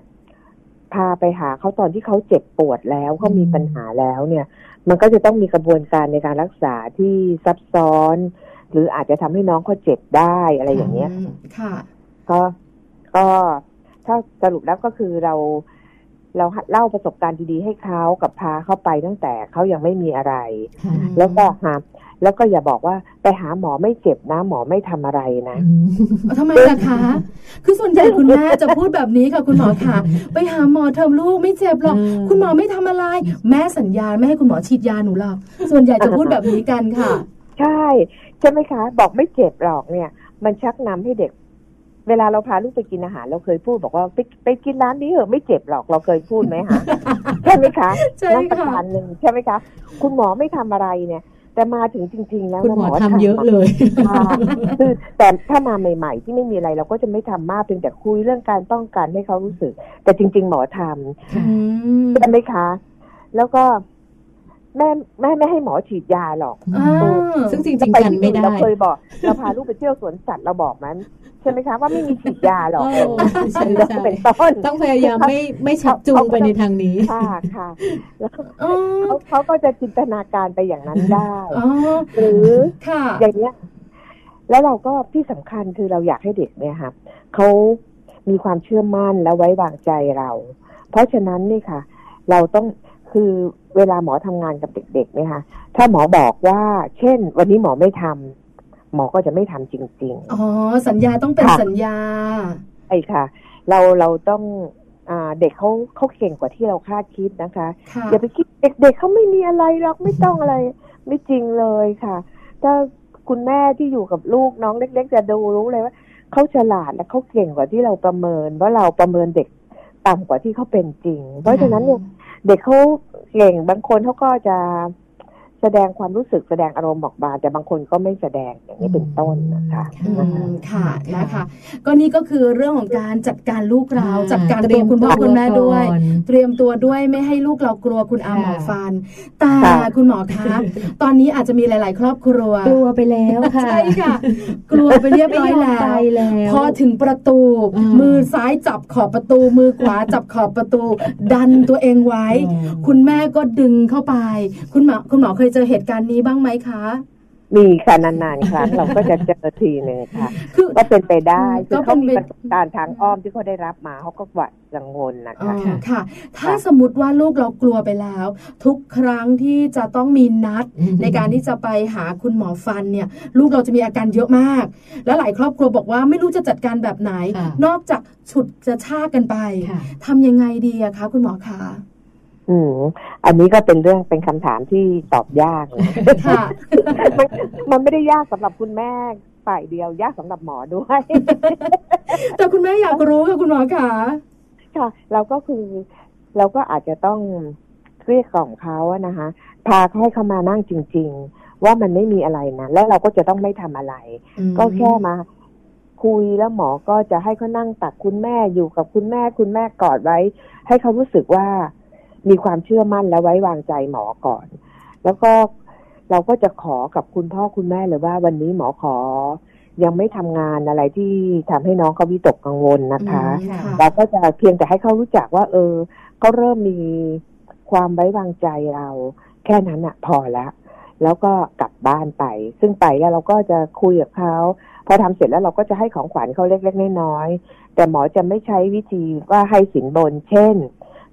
พาไปหาเขาตอนที่เขาเจ็บปวดแล้วเขามีอืมปัญหาแล้วเนี่ย มันก็จะต้องมีกระบวนการในการรักษาที่ซับซ้อน หรืออาจจะทำให้น้องเขาเจ็บได้อะไรอย่างเงี้ยมค่ะ ก็ก็ถ้าสรุปแล้วก็คือเรา เราเล่าประสบการณ์ดีๆให้เขากับพาเข้าไปตั้งแต่เขายังไม่มีอะไรค่ะแล้วก็หาแล้วก็อย่าบอกว่าไปหาหมอไม่เจ็บนะ หมอไม่ทำอะไรนะอืมทำไมล่ะคะ คือส่วนใหญ่คุณแม่จะพูดแบบนี้ค่ะคุณหมอค่ะ ไปหาหมอเทอมลูกไม่เจ็บหรอกอืมคุณหมอไม่ทำอะไร แม่สัญญาไม่ให้คุณหมอฉีดยาหนูหรอก ส่วนใหญ่จะพูดแบบนี้กันค่ะ ใช่ ใช่ไหมคะ บอกไม่เจ็บหรอกเนี่ย มันชักนำให้เด็ก เวลาเราพาลูกไปกินอาหาร เราเคยพูดบอกว่าไปไปกินร้านนี้เหอะไม่เจ็บหรอกเราเคยพูดไหมคะใช่ไหมคะใช่นั่นประค่ะการหนึ่งใช่ไหมคะ คุณหมอไม่ทำอะไรเนี่ย แต่มาถึงจริง ๆ แล้วคุณนะหมอทำเยอะเลยค่ะคือแต่ถ้ามาใหม่ ๆ ที่ไม่มีอะไรเราก็จะไม่ทำมากเพียงแต่คุยเรื่องการป้องกันให้เขารู้สึก แต่จริง ๆ หมอทำอืมใช่ไหมคะ แล้วก็แม่แม่ไม่ให้หมอฉีดยาหรอกอ่าซึ่งจริงๆกันไม่ได้เราเคยบอก เราพาลูกไปเที่ยวสวนสัตว์เราบอกมันใช่ไหมคะว่าไม่มีฉีดยาหรอกโอ้ใช่แล้วใช่เป็นต้นต้องพยายามไม่ไม่ชักจูงไปในทางนี้ค่ะค่ะ แล้วอ๋อเขาเขาก็จะจินตนาการไปอย่างนั้นได้อ๋อหรือค่ะอย่างเนี้ย แล้วเราก็ที่สำคัญคือเราอยากให้เด็กเนี่ยค่ะเขามีความเชื่อมั่นและไว้วางใจเรา เพราะฉะนั้นนี่ค่ะ เราต้องคือเวลาหมอทำงานกับเด็กๆเนี่ยค่ะ ถ้าหมอบอกว่า เช่น วันนี้หมอไม่ทำ หมอก็จะไม่ทำจริงอ๋อ สัญญาต้องเป็นค่ะสัญญาๆไอ้ค่ะ เราเราต้องอ่าเด็กเขาเขาเก่งกว่าที่เราคาดคิดนะคะค่ะอย่าไปคิดเด็กๆเขาไม่มีอะไรหรอกไม่ต้องอะไร ไม่จริงเลยค่ะ ถ้าคุณแม่ที่อยู่กับลูกน้องเล็ก ๆ จะดูรู้เลยว่าเขาฉลาดและเขาเก่งกว่าที่เราประเมินว่าเราประเมินเด็กต่ำกว่าที่เขาเป็นจริง เพราะฉะนั้นเนี่ยเด็กเขาเก่งบางคนเขาก็จะ แสดงความรู้สึกแสดงอารมณ์ออกมาแต่บางคนก็ไม่แสดงอย่างนี้เป็นต้นนะคะอือืนะคะมค่ะนะคะก็นี่ก็คือเรื่องของการจัดการลูกเราอ่าจัดการเตรีตัวยมคุณพ่อตัวคุณแม่ด้วยก่อนเตรียมตัวด้วยไม่ให้ลูกเรากลัวคุณอาหมอค่ะฟัน แต่ค่ะคุณหมอคะตอนนี้อาจจะมีหลาย ๆ ครอบครัวกลัวไปแล้วค่ะใช่ค่ะ กลัวไปเรียบร้อยแล้ไม่มไปวแล้วพอถึงประตูอืมมือซ้ายจับขอบประตู มือขวาจับขอบประตู ดันตัวเองไว้อืมคุณแม่ก็ดึงเข้าไป คุณหมอคุณหมอเคยเจอเหตุการณ์นี้บ้างไหมคะ มีค่ะนานๆครั้งเราก็จะเจอทีหนึ่งค่ะคือก็เป็นไปได้ก็คือเขามีเป็นประสบการณ์ทางอ้อมที่เขาได้รับมาเขาก็หวาดกังวลนะอ๋อคะค่ะ ถ้าสมมติว่าลูกเรากลัวไปแล้ว ทุกครั้งที่จะต้องมีนัดอืมในการที่จะไปหาคุณหมอฟันเนี่ย ลูกเราจะมีอาการเยอะมาก และหลายครอบครัวบอกว่าไม่รู้จะจัดการแบบไหนค่ะนอกจากฉุดจะชากกันไปค่ะทำยังไงดีอะคะคุณหมอคะ อืม อันนี้ก็เป็นเรื่องเป็นคำถามที่ตอบยากนะค่ะมันมันไม่ได้ยากสำหรับคุณแม่ฝ่ายเดียวยากสำหรับหมอด้วย แต่คุณแม่อยากรู้ค่ะคุณหมอคะค่ะ เราก็คือเราก็อาจจะต้องเกลี้ยกล่อมเขาอะนะคะ พาเขาให้เขามานั่งจริง ๆ ว่ามันไม่มีอะไรนะและเราก็จะต้องไม่ทำอะไร ก็แค่มาคุยแล้วหมอก็จะให้เขานั่งตักคุณแม่อยู่กับคุณแม่คุณแม่กอดไว้ ให้เขารู้สึกว่า มีความเชื่อมั่นและไว้วางใจหมอก่อน แล้วก็เราก็จะขอกับคุณพ่อคุณแม่เลยว่า วันนี้หมอขอ ยังไม่ทำงานอะไรที่ทำให้น้องเขาวิตกกังวลนะคะอืมค่ะเราก็จะเพียงแต่ให้เขารู้จักว่า เออเขาเริ่มมีความไว้วางใจเรา แค่นั้นอะพอละแล้วก็กลับบ้านไป ซึ่งไปแล้วเราก็จะคุยกับเขาพอทำเสร็จแล้วเราก็จะให้ของขวัญเขาเล็กๆน้อยๆแต่หมอจะไม่ใช้วิธีว่าให้สินบน เช่น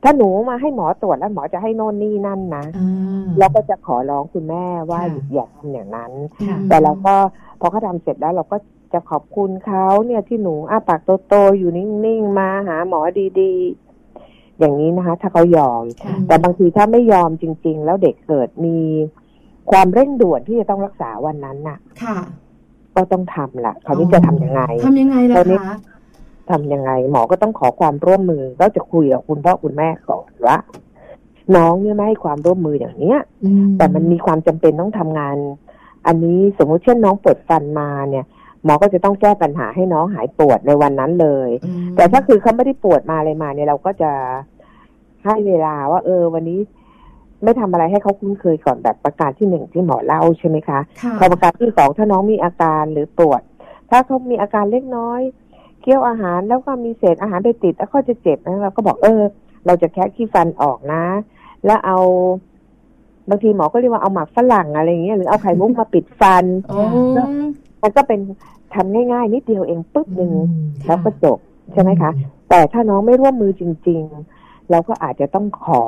ถ้าหนูมาให้หมอตรวจแล้วหมอจะให้โน่นนี่นั่นนะอ่าเราก็จะขอร้องคุณแม่ว่าค่ะอย่าทำอย่างนั้นค่ะแต่เราก็พอเขาทำเสร็จแล้วเราก็จะขอบคุณเขาเนี่ยที่หนูอ้าปากโตๆอยู่นิ่งๆมาหาหมอดีๆ อย่างนี้นะคะ ถ้าเขายอมค่ะแต่บางทีถ้าไม่ยอมจริง ๆ แล้วเด็กเกิดมีความเร่งด่วนที่จะต้องรักษาวันนั้นน่ะ ค่ะ ก็ต้องทำละเขาวนี่จะทำยังไงทำยังไงล่ะตอนนี้คะ ทำยังไง หมอก็ต้องขอความร่วมมือก็จะคุยกับคุณพ่อคุณแม่ก่อนว่าน้องเนี่ยไม่ให้ความร่วมมืออย่างเนี้ยอืแต่มันมีความจำเป็นต้องทำงาน อันนี้สมมุติเช่นน้องปวดฟันมาเนี่ยหมอก็จะต้องแก้ปัญหาให้น้องหายปวดในวันนั้นเลยอืมแต่ถ้าคือเขาไม่ได้ปวดมาอะไรมาเนี่ยเราก็จะให้เวลาว่า เออ วันนี้ไม่ทำอะไรให้เขาคุ้นเคยก่อนแบบประการที่หนึ่งที่หมอเล่าใช่ไหมคะค่ะพอประการที่สองถ้าน้องมีอาการหรือปวด ถ้าเขามีอาการเล็กน้อย เคี้ยวอาหารแล้วก็มีเศษอาหารไปติด แล้วก็จะเจ็บนะเราก็บอกเออ เราจะแคะขี้ฟันออกนะ แล้วเอาบางทีหมอก็เรียกว่าเอาหมักฝรั่งอะไรอย่างเงี้ยหรือเอาไข่มุกมาปิดฟันโอ้มันก็เป็นทำง่ายๆ นิดเดียวเองปุ๊บหนึ่งอืมแล้วก็จบใช่ไหมคะ แต่ถ้าน้องไม่ร่วมมือจริง ๆ เราก็อาจจะต้องขอ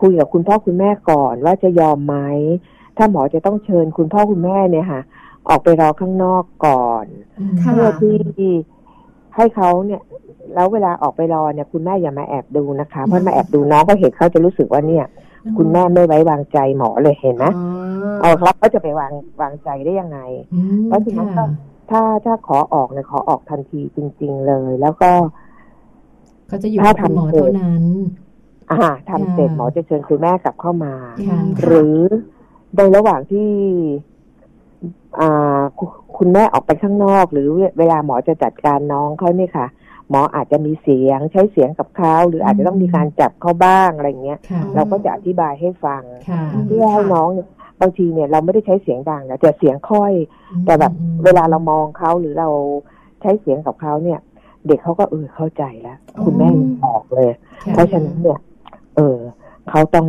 คุยกับคุณพ่อคุณแม่ก่อนว่าจะยอมไหมถ้าหมอจะต้องเชิญคุณพ่อคุณแม่เนี่ยค่ะ ออกไปรอข้างนอกก่อนค่ะเพื่อที่ให้เขาเนี่ย แล้วเวลาออกไปรอเนี่ย คุณแม่อย่ามาแอบดูนะคะ เพราะมาแอบดูน้องก็เห็นเขาจะรู้สึกว่าเนี่ย คุณแม่ไม่ไว้วางใจหมอเลยเห็นไหมอ๋อเอาครับเขาจะไปวางวางใจได้ยังไงอืมเพราะฉะนั้นก็ค่ะถ้าถ้าขอออกเนี่ยขอออกทันทีจริง ๆ เลย แล้วก็เขาจะอยู่ถ้ากับคุณหมอทำเสร็จเท่านั้นอ่าทำเสร็จค่ะหมอจะเชิญคุณแม่กลับเข้ามาค่ะหรือในระหว่างที่อ่า คุคุณแม่ออกไปข้างนอก หรือเวลาหมอจะจัดการน้องเขาเนี่ยค่ะ หมออาจจะมีเสียงใช้เสียงกับเขาหรืออาจจะต้องมีการจับเขาบ้างอะไรเงี้ยค่ะเราก็จะอธิบายให้ฟังค่ะเพื่อให้น้องเนี่ยบางทีเนี่ยเราไม่ได้ใช้เสียงดังนะแต่เสียงค่อย แต่แบบอืมเวลาเรามองเขาหรือเราใช้เสียงกับเขาเนี่ย เด็กเขาก็เออเข้าใจแล้ว คุณแม่ออกเลยค่ะเพราะฉะนั้นเนี่ย เออเขาต้อง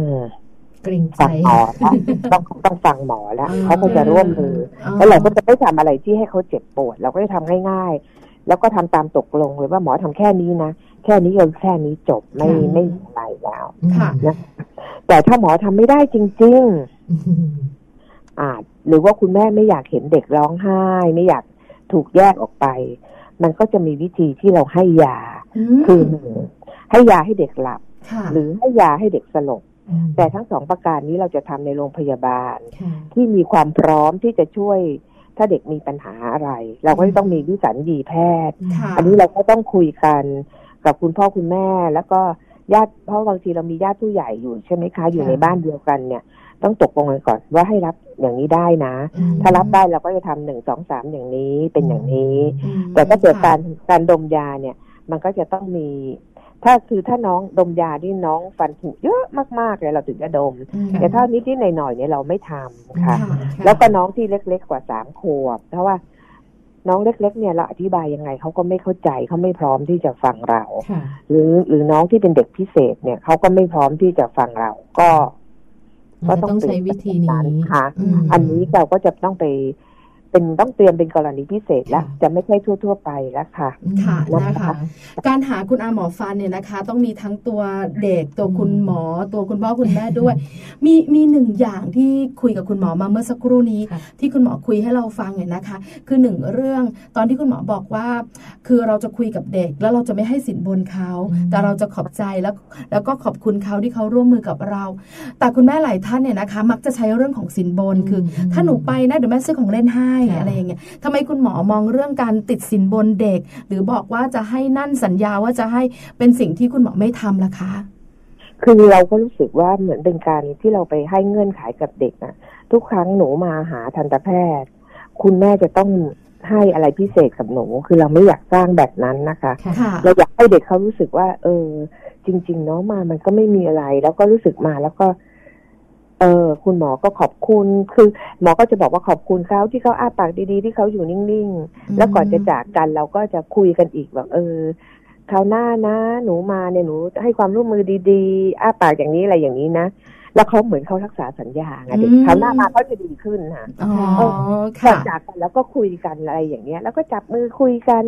เกรงใจฟังหมอแล้วต้องต้องฟังหมอแล้วอ่าเขาก็จะร่วมมือออแล้วเราก็จะไม่ทำอะไรที่ให้เขาเจ็บปวด เราก็จะทำง่ายๆ แล้วก็ทำตามตกลงเลยว่าหมอทำแค่นี้นะแค่นี้ก็แค่นี้จบไม่ค่ะไม่มีอะไรแล้วค่ะนะแต่ถ้าหมอทำไม่ได้จริงๆอืมอาจหรือว่าคุณแม่ไม่อยากเห็นเด็กร้องไห้ ไม่อยากถูกแยกออกไป มันก็จะมีวิธีที่เราให้ยาอืมคือหนึ่งให้ยาให้เด็กหลับค่ะหรือให้ยาให้เด็กสลบอืม แต่ทั้งสองประการนี้เราจะทำในโรงพยาบาลค่ะที่มีความพร้อมที่จะช่วย ถ้าเด็กมีปัญหาอะไร เราก็ต้องมีวิสัญญีแพทย์ค่ะอันนี้เราก็ต้องคุยกันกับคุณพ่อคุณแม่ แล้วก็ญาติเพราะบางทีเรามีญาติผู้ใหญ่อยู่ใช่ไหมคะอยู่ในบ้านเดียวกันเนี่ย ต้องตกลงกันก่อนว่าให้รับอย่างนี้ได้นะอืมถ้ารับได้เราก็จะทำหนึ่งสองสามอย่างนี้เป็นอย่างนี้อืมแต่ถ้าเกิดค่ะการการดมยาเนี่ย มันก็จะต้องมี ถ้าคือถ้าน้องดมยาที่น้องฟันผุเยอะมากๆเลยเราถึงจะดมอืมแต่ถ้านิดนิดๆหน่อยๆเนี่ยเราไม่ทำค่ะค่ะ แล้วก็น้องที่เล็กๆกว่าสามขวบเพราะว่าน้องเล็กๆเนี่ยเราอธิบายยังไงเขาก็ไม่เข้าใจเขาไม่พร้อมที่จะฟังเราค่ะหรือหรือน้องที่เป็นเด็กพิเศษเนี่ยเขาก็ไม่พร้อมที่จะฟังเรา ก็เราจะต้องใช้วิธีนี้ค่ะอืมอันนี้เราก็จะต้องไป เป็นต้องเตรียมเป็นกรณีพิเศษแล้วค่ะจะไม่ใช่ทั่ว ๆ ไปแล้วค่ะค่ะนะคะนะคะ การหาคุณอาหมอฟันเนี่ยนะคะ ต้องมีทั้งตัวเด็กตัวคุณหมอตัวคุณพ่อคุณแม่ด้วย มีมีหนึ่งอย่างที่คุยกับคุณหมอมาเมื่อสักครู่นี้ค่ะที่คุณหมอคุยให้เราฟังเนี่ยนะคะ คือหนึ่งเรื่องตอนที่คุณหมอบอกว่า คือเราจะคุยกับเด็กแล้วเราจะไม่ให้สินบนเขาอืมแต่เราจะขอบใจแล้วแล้วก็ขอบคุณเขาที่เขาร่วมมือกับเรา แต่คุณแม่หลายท่านเนี่ยนะคะ มักจะใช้เรื่องของสินบนคือ ถ้าหนูไปนะเดี๋ยวแม่ซื้อของเล่นให้ค่ะอะไรอย่างเงี้ยทำไมคุณหมอมองเรื่องการติดสินบนเด็ก หรือบอกว่าจะให้นั่นสัญญาว่าจะให้เป็นสิ่งที่คุณหมอไม่ทำล่ะคะ คือเราก็รู้สึกว่าเหมือนเป็นการที่เราไปให้เงื่อนไขกับเด็กอะทุกครั้งหนูมาหาทันตแพทย์ คุณแม่จะต้องให้อะไรพิเศษกับหนู คือเราไม่อยากสร้างแบบนั้นนะคะค่ะค่ะเราอยากให้เด็กเขารู้สึกว่า เออ จริง ๆ เนาะมามันก็ไม่มีอะไร แล้วก็รู้สึกมาแล้วก็ เออคุณหมอก็ขอบคุณคือหมอก็จะบอกว่าขอบคุณเขาที่เขาอ้าปากดีๆ ที่เขาอยู่นิ่งๆ แล้วก่อนจะจากกันเราก็จะคุยกันอีกแบบเออคราวหน้านะ หนูมาเนี่ยหนูให้ความร่วมมือดีๆ อ้าปากอย่างนี้อะไรอย่างนี้นะแล้วเขาเหมือนเขารักษาสัญญาไงเด็กอืมคราวหน้ามาเขาจะดีขึ้นค่ะอ๋อก่อค่ะนจากกันแล้วก็คุยกันอะไรอย่างเงี้ย แล้วก็จับมือคุยกัน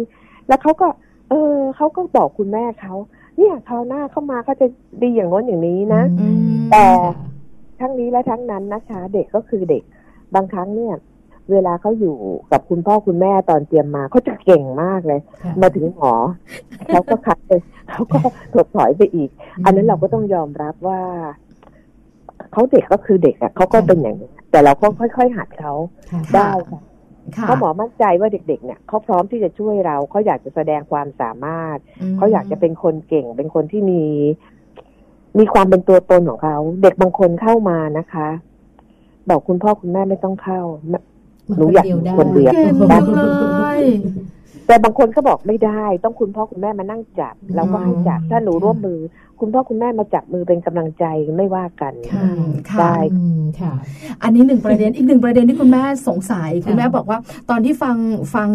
แล้วเขาก็ เออเขาก็บอกคุณแม่เขาเนี่ยคราวหน้าเข้ามาเขาจะดีอย่างโน้นอย่างนี้นะอืมแต่ ทั้งนี้และทั้งนั้นนะคะ เด็กก็คือเด็ก บางครั้งเนี่ย เวลาเขาอยู่กับคุณพ่อคุณแม่ตอนเตรียมมาเขาจะเก่งมากเลยค่ะมาถึงหมอเขาก็คัดเลยเขาก็ถดถอยไปอีก อันนั้นเราก็ต้องยอมรับว่าเขาเด็กก็คือเด็กอะเขาก็เป็นอย่างนี้แต่เราก็ค่อยๆหัดเขาค่ะได้ค่ะค่ะเพราะหมอมั่นใจว่าเด็ก ๆ เนี่ยเขาพร้อมที่จะช่วยเราเขาอยากจะแสดงความสามารถมเขาอยากจะเป็นคนเก่ง เป็นคนที่มี มีความเป็นตัวตนของเขา เด็กบางคนเข้ามานะคะ บอกคุณพ่อคุณแม่ไม่ต้องเข้าหนูอยากอยู่คนเดียวเก่งจังเลยแต่บางคนก็บอกไม่ได้ ต้องคุณพ่อคุณแม่มานั่งจับเราก็ให้จับถ้าหนูร่วมมือ คุณพ่อคุณแม่มาจับมือเป็นกำลังใจไม่ว่ากันค่ะค่ะได้อืมค่ะ อันนี้หนึ่งประเด็นอีกหนึ่งประเด็นที่คุณแม่สงสัยคุณแม่บอกว่า ตอนที่ฟังฟัง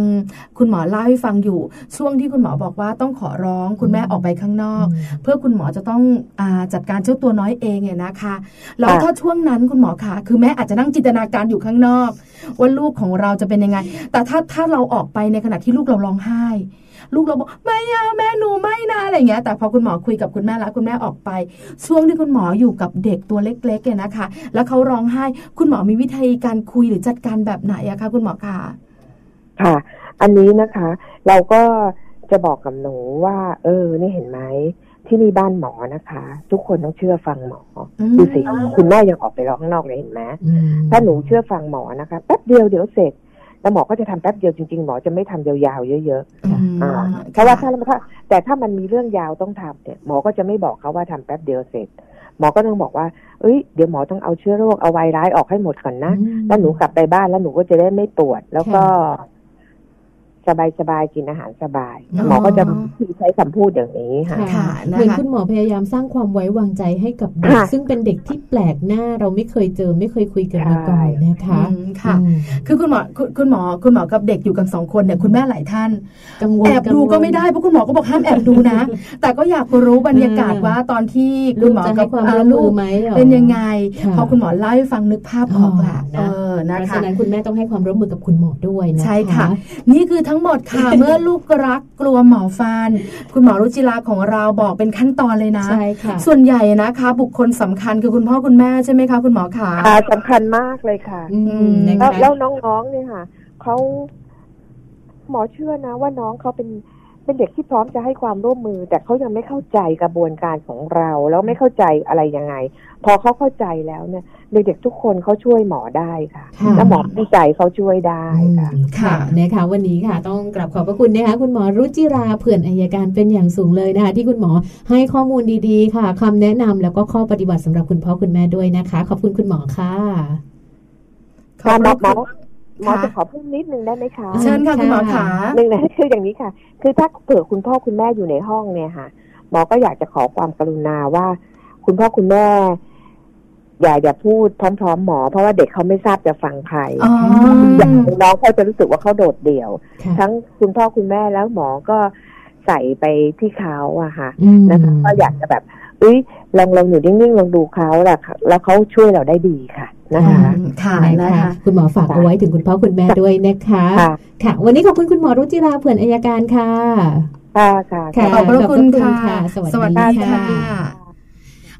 คุณหมอเล่าให้ฟังอยู่ ช่วงที่คุณหมอบอกว่าต้องขอร้องคุณแม่ออกไปข้างนอก เพื่อคุณหมอจะต้องอาจัดการเจ้าตัวน้อยเองเนี่ยนะคะแล้วค่ะถ้าช่วงนั้นคุณหมอคะคือแม่อาจจะนั่งจินตนาการอยู่ข้างนอก ว่าลูกของเราจะเป็นยังไง แต่ถ้าถ้าเราออกไปในขณะที่ลูกเราร้องไห้ ลูกเราบอกไม่เอาแม่หนูไม่นะอะไรอย่างเงี้ยแต่พอคุณหมอคุยกับคุณแม่แล้วคุณแม่ออกไป ช่วงที่คุณหมออยู่กับเด็กตัวเล็กๆเนี่ยนะคะ แล้วเขาร้องไห้คุณหมอมีวิธีการคุยหรือจัดการแบบไหนอะคะคุณหมอคะค่ะ อันนี้นะคะ เราก็จะบอกกับหนูว่า เออ นี่เห็นไหมที่นี่บ้านหมอนะคะ ทุกคนต้องเชื่อฟังหมออมดูสิคุณแม่ยังออกไปร้องข้างนอกเลยเห็นไหมอืมถ้าหนูเชื่อฟังหมอนะคะแป๊บเดียวเดี๋ยวเสร็จ แล้วหมอก็จะทำแป๊บเดียวจริงๆ หมอจะไม่ทำยาวๆเยอะอืมๆอ่าเพราะว่าถ้าถ้าแต่ถ้ามันมีเรื่องยาวต้องทำเนี่ยหมอก็จะไม่บอกเขาว่าทำแป๊บเดียวเสร็จ หมอก็ต้องบอกว่า เอ้ยเดี๋ยวหมอต้องเอาเชื้อโรคเอาไวรัสออกให้หมดก่อนนะอืมแล้วหนูกลับไปบ้านแล้วหนูก็จะได้ไม่ปวด แล้วก็ สบายสบายๆกินอาหารสบายอ๋อหมอก็จะใช้คำพูดอย่างนี้ค่ะค่ะค่ะเหมือนนะคะคุณหมอพยายามสร้างความไว้วางใจให้กับเด็กค่ะซึ่งเป็นเด็กที่แปลกหน้าเราไม่เคยเจอไม่เคยคุยกันมาก่อนใช่นะคะอืมค่ะอืมคือคุณหมอคุณคุณหมอคุณหมอกับเด็กอยู่กันสองคนเนี่ยคุณแม่หลายท่านกังวลแอบดูก็ไม่ได้เพราะคุณหมอก็บอกห้ามแอบดูนะ แต่ก็อยากรู้บรรยากาศเออว่าตอนที่ลูคุณกหมอจะกัให้บความอ่าร่วมลูมือกไหมหรอเป็นยังไงค่ะพอคุณหมอเล่าให้ฟังนึกภาพออกละอ๋อนะเออนะเพราะคะฉะนั้นคุณแม่ต้องให้ความร่วมมือกับคุณหมอด้วยนะคะใช่ค่ะ นี่คือทั้งหมดค่ะ เมื่อลูกรักกลัวหมอฟัน คุณหมอรุจิราของเราบอกเป็นขั้นตอนเลยนะใช่ค่ะส่วนใหญ่นะคะ บุคคลสำคัญคือคุณพ่อคุณแม่ใช่ไหมคะ คุณหมอขาอ่าสำคัญมากเลยค่ะอือืมมนะแล้วคะแล้วน้องๆเนี่ยค่ะเขาหมอเชื่อนะว่าน้องเขาเป็น เป็นเด็กที่พร้อมจะให้ความร่วมมือ แต่เขายังไม่เข้าใจกระบวนการของเรา แล้วไม่เข้าใจอะไรยังไง พอเขาเข้าใจแล้วเนี่ยเด็กๆทุกคนเขาช่วยหมอได้ค่ะค่ะแล้วหมอเข้าใจเขาช่วยได้ค่ะอืมค่ะนะคะวันนี้ค่ะ ต้องกราบขอบพระคุณนะคะคุณหมอรุจิราเผื่อนอายการเป็นอย่างสูงเลยนะคะ ที่คุณหมอให้ข้อมูลดีๆ ค่ะคำแนะนำแล้วก็ข้อปฏิบัติสำหรับคุณพ่อคุณแม่ด้วยนะคะ ขอบคุณคุณหมอค่ะขอบหมอพระหมอคุณ หมอค่ะจะขอเพิ่มนิดนึงได้ไหมคะเชิญค่ะคุณหมอขาหนึ่งนะคืออย่างนี้ค่ะ คือถ้าเผื่อคุณพ่อคุณแม่อยู่ในห้องเนี่ยค่ะ หมอก็อยากจะขอความกรุณาว่า คุณพ่อคุณแม่อย่าอย่าพูดพร้อมๆหมอ เพราะว่าเด็กเขาไม่ทราบจะฟังใครอ๋ออย่างน้องเขาจะรู้สึกว่าเขาโดดเดี่ยวค่ะทั้งคุณพ่อคุณแม่แล้วหมอก็ใส่ไปที่เขาอะค่ะอืมนะคะก็อยากจะแบบ เอ้ยลองลองอยู่นิ่งๆลองดูเขาแหละแล้วเขาช่วยเราได้ดีค่ะนะคะค่ะนะนะคะคะคุณหมอฝากเอาไว้ถึงคุณพ่อคุณแม่ด้วยนะคะค่ะค่ะ วันนี้ขอบคุณคุณหมอรุจิราเผื่อนอายการค่ะ ค่ะค่ะค่ะขอบพระคุณค่ะ สวัสสวัสดีดีค่ะค่ะ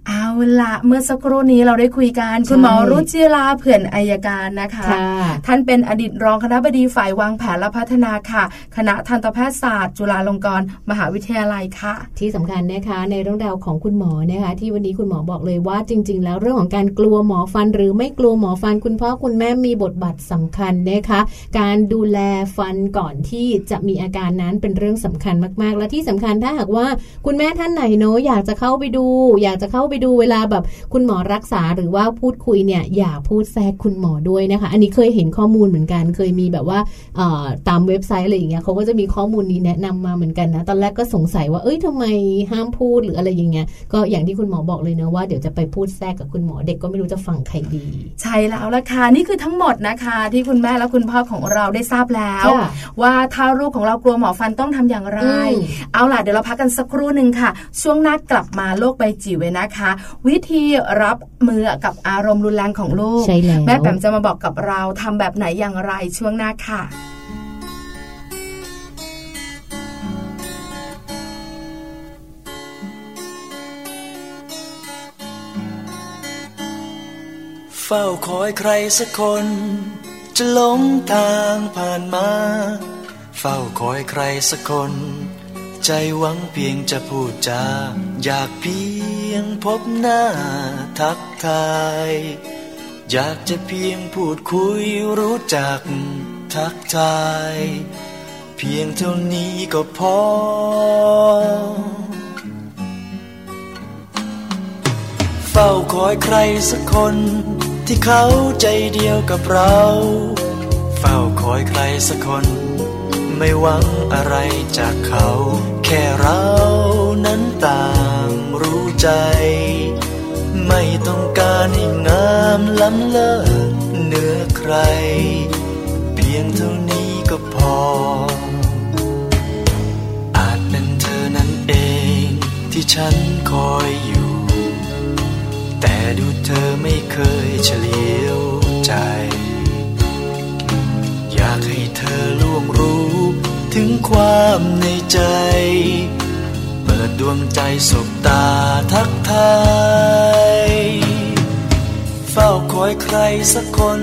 เอาละเมื่อสักครู่นี้เราได้คุยกันใช่คุณหมอรุจิราเผื่อนอายการนะคะค่ะท่านเป็นอดีตรองคณะบดีฝ่ายวางแผนและพัฒนาค่ะ คณะทันตแพทยศาสตร์ จุฬาลงกรณ์มหาวิทยาลัยค่ะ ที่สำคัญนะคะในเรื่องราวของคุณหมอนะคะ ที่วันนี้คุณหมอบอกเลยว่าจริง ๆ แล้วเรื่องของการกลัวหมอฟัน หรือไม่กลัวหมอฟัน คุณพ่อคุณแม่มีบทบาทสำคัญนะคะ การดูแลฟันก่อนที่จะมีอาการนั้นเป็นเรื่องสำคัญมาก ๆ และที่สำคัญถ้าหากว่าคุณแม่ท่านไหนเนอะอยากจะเข้าไปดู อยากจะเข้าไปดูเวลาแบบคุณหมอรักษาหรือว่าพูดคุยเนี่ยอย่าพูดแทรกคุณหมอด้วยนะคะ อันนี้เคยเห็นข้อมูลเหมือนกัน เคยมีแบบว่าเอ่อตามเว็บไซต์อะไรอย่างเงี้ยเขาก็จะมีข้อมูลนี้แนะนำมาเหมือนกันนะ ตอนแรกก็สงสัยว่าเอ้ยทำไมห้ามพูดหรืออะไรอย่างเงี้ยก็อย่างที่คุณหมอบอกเลยนะว่าเดี๋ยวจะไปพูดแทรกกับคุณหมอเด็กก็ไม่รู้จะฟังใครดี ใช่แล้วละค่ะนี่คือทั้งหมดนะคะ ที่คุณแม่และคุณพ่อของเราได้ทราบแล้วค่ะว่าถ้าลูกของเรากลัวหมอฟันต้องทำอย่างไรอืมเอาล่ะเดี๋ยวเราพักกันสักครู่หนึ่งค่ะ ช่วงหน้ากลับมาโลกใบจิ๋วเว้ยนะคะวิธีรับมือกับอารมณ์รุนแรงของลูกใช่แล้วแม่แปมจะมาบอกกับเราทำแบบไหนอย่างไรช่วงหน้าค่ะเฝ้าคอยใครสักคน จะหลงทางผ่านมา เฝ้าคอยใครสักคน ใจหวังเพียงจะพูดจา อยากเพียงพบหน้าทักทาย อยากจะเพียงพูดคุยรู้จักทักทาย เพียงเท่านี้ก็พอ เฝ้าคอยใครสักคน ที่เขาใจเดียวกับเรา เฝ้าคอยใครสักคน ไม่หวังอะไรจากเขา แค่เรานั้นต่างรู้ใจ ไม่ต้องการให้งามล้ำเลิศเหนือใคร เพียงเท่านี้ก็พอ อาจเป็นเธอนั้นเองที่ฉันคอยอยู่ แต่ดูเธอไม่เคยเฉลียวใจ อยากให้เธอล่วงรู้ ถึงความในใจ เปิดดวงใจสบตาทักทายเฝ้าคอยใครสักคน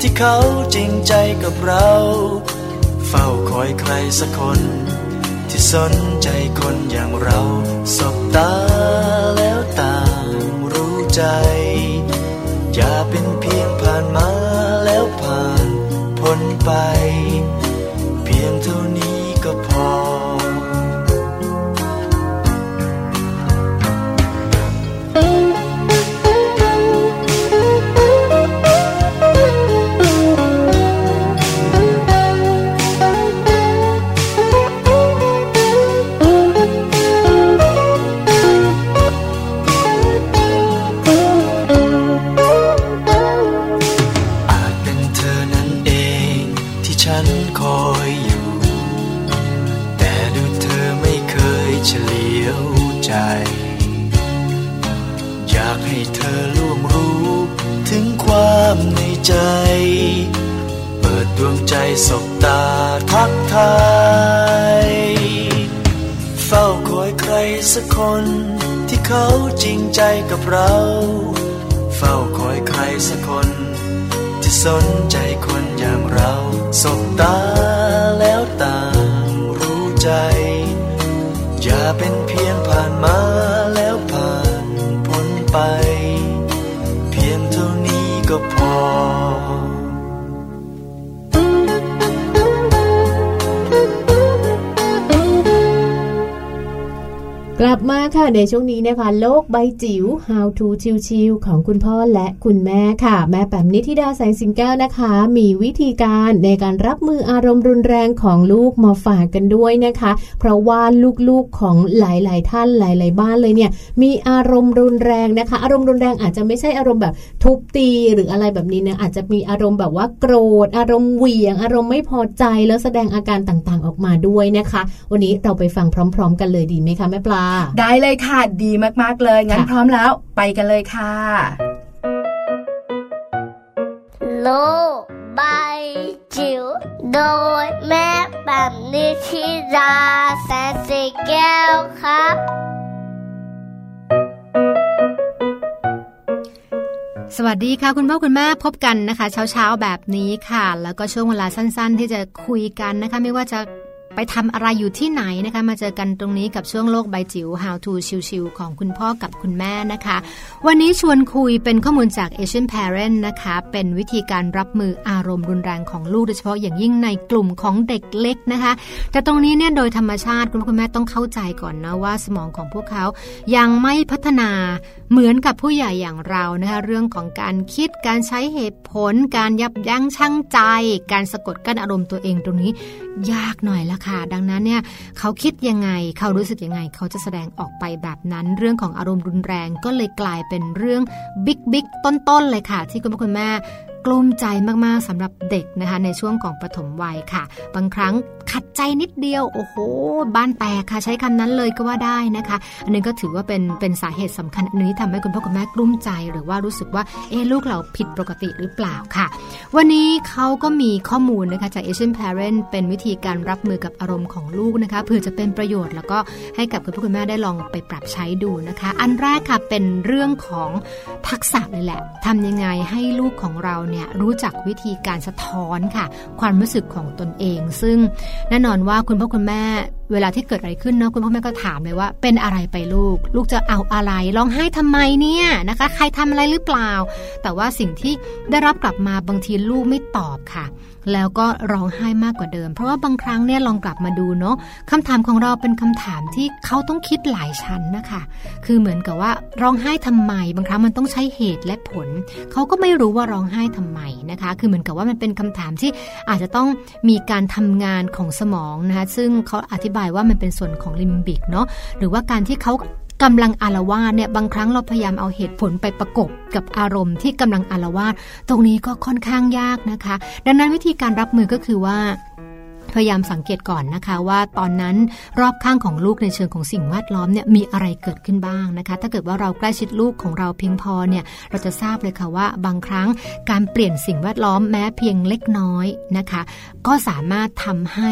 ที่เขาจริงใจกับเรา เฝ้าคอยใครสักคน ที่สนใจคนอย่างเราสบตาแล้วต่างรู้ใจ อย่าเป็นเพียงผ่านมาแล้วผ่านพ้นไป ฉันคอยอยู่ แต่ดูเธอไม่เคยเฉลียวใจ อยากให้เธอล่วงรู้ถึงความในใจ เปิดดวงใจสบตาทักทายเฝ้าคอยใครสักคนที่เขาจริงใจกับเรา เฝ้าคอยใครสักคน สนใจคนอย่างเราสบตาแล้วต่างรู้ใจ อย่าเป็นเพียงผ่านมาแล้วผ่านพ้นไป เพียงเท่านี้ก็พอ กลับมาค่ะในช่วงนี้นะคะโลกใบจิ๋ว How to ชิวๆของคุณพ่อและคุณแม่ค่ะ แม่แปมนิธิดาแสงสิงแก้วนะคะ มีวิธีการในการรับมืออารมณ์รุนแรงของลูกมาฝากกันด้วยนะคะ เพราะว่าลูกๆของหลายๆ ท่านหลาย ๆ บ้านเลยเนี่ย มีอารมณ์รุนแรงนะคะ อารมณ์รุนแรงอาจจะไม่ใช่อารมณ์แบบทุบตีหรืออะไรแบบนี้นะอาจจะมีอารมณ์แบบว่าโกรธ อารมณ์เหวี่ยง อารมณ์ไม่พอใจแล้วแสดงอาการต่างๆ ออกมาด้วยนะคะ วันนี้เราไปฟังพร้อม ๆ กันเลยดีไหมคะแม่ปลาได้เลยค่ะ ดีมากๆเลย งั้นค่ะพร้อมแล้วไปกันเลยค่ะ โลกใบจิ๋วโดยแม่แบบนิชิราแสนสีแก้วครับสวัสดีค่ะคุณพ่อคุณแม่พบกันนะคะ เช้าๆแบบนี้ค่ะ แล้วก็ช่วงเวลาสั้น ๆ ที่จะคุยกันนะคะ ไม่ว่าจะ ไปทำอะไรอยู่ที่ไหนนะคะ มาเจอกันตรงนี้กับช่วงโลกใบจิ๋ว How to ชิวๆของคุณพ่อกับคุณแม่นะคะ วันนี้ชวนคุยเป็นข้อมูลจาก Asian Parent นะคะ เป็นวิธีการรับมืออารมณ์รุนแรงของลูกโดยเฉพาะอย่างยิ่งในกลุ่มของเด็กเล็กนะคะ แต่ตรงนี้เนี่ยโดยธรรมชาติคุณพ่อคุณแม่ต้องเข้าใจก่อนนะว่าสมองของพวกเขายังไม่พัฒนาเหมือนกับผู้ใหญ่อย่างเรานะคะเรื่องของการคิดการใช้เหตุผล การยับยั้งชั่งใจ การสะกดกั้นอารมณ์ตัวเองตรงนี้ ยากหน่อยละค่ะดังนั้นเนี่ยเขาคิดยังไงเขารู้สึกยังไง เขาจะแสดงออกไปแบบนั้น เรื่องของอารมณ์รุนแรงก็เลยกลายเป็นเรื่องบิ๊กบิ๊กต้นๆเลยค่ะ ที่คุณพ่อคุณแม่ กลุ้มใจมากๆสำหรับเด็กนะคะในช่วงของปฐมวัยค่ะ บางครั้งขัดใจนิดเดียว โอ้โห บ้านแตกค่ะใช้คำนั้นเลยก็ว่าได้นะคะ อันนี้ก็ถือว่าเป็นเป็นสาเหตุสำคัญอันนี้ทำให้คุณพ่อคุณแม่กลุ้มใจ หรือว่ารู้สึกว่าเอ๊ลูกเราผิดปกติหรือเปล่าค่ะ วันนี้เขาก็มีข้อมูลนะคะจาก Asian Parent เป็นวิธีการรับมือกับอารมณ์ของลูกนะคะเพื่อจะเป็นประโยชน์แล้วก็ให้กับคุณพ่อคุณแม่ได้ลองไปปรับใช้ดูนะคะ อันแรกค่ะเป็นเรื่องของทักษะเลยแหละทำยังไงให้ลูกของเราเนี่ยรู้จักวิธีการสะท้อนค่ะ ความรู้สึกของตนเอง ซึ่งแน่นอนว่าคุณพ่อคุณแม่เวลาที่เกิดอะไรขึ้นเนาะคุณพ่อแม่ก็ถามเลยว่า เป็นอะไรไปลูก ลูกจะเอาอะไรร้องไห้ทำไมเนี่ยนะคะ ใครทำอะไรหรือเปล่า แต่ว่าสิ่งที่ได้รับกลับมาบางทีลูกไม่ตอบค่ะ แล้วก็ร้องไห้มากกว่าเดิม เพราะว่าบางครั้งเนี่ยลองกลับมาดูเนาะคำถามของเราเป็นคำถามที่เขาต้องคิดหลายชั้นนะคะ คือเหมือนกับว่าร้องไห้ทำไม บางครั้งมันต้องใช้เหตุและผล เขาก็ไม่รู้ว่าร้องไห้ทำไมนะคะ คือเหมือนกับว่ามันเป็นคำถามที่อาจจะต้องมีการทำงานของสมองนะคะซึ่งเขาอธิบายว่ามันเป็นส่วนของลิมบิกเนาะหรือว่าการที่เขา กำลังอารวาสเนี่ยบางครั้งเราพยายามเอาเหตุผลไปประกบกับอารมณ์ที่กำลังอารวาสตรงนี้ก็ค่อนข้างยากนะคะ ดังนั้นวิธีการรับมือก็คือว่า พยายามสังเกตก่อนนะคะว่าตอนนั้นรอบข้างของลูกในเชิงของสิ่งแวดล้อมเนี่ยมีอะไรเกิดขึ้นบ้างนะคะ ถ้าเกิดว่าเราใกล้ชิดลูกของเราเพียงพอเนี่ยเราจะทราบเลยค่ะว่าบางครั้งการเปลี่ยนสิ่งแวดล้อมแม้เพียงเล็กน้อยนะคะ ก็สามารถทำให้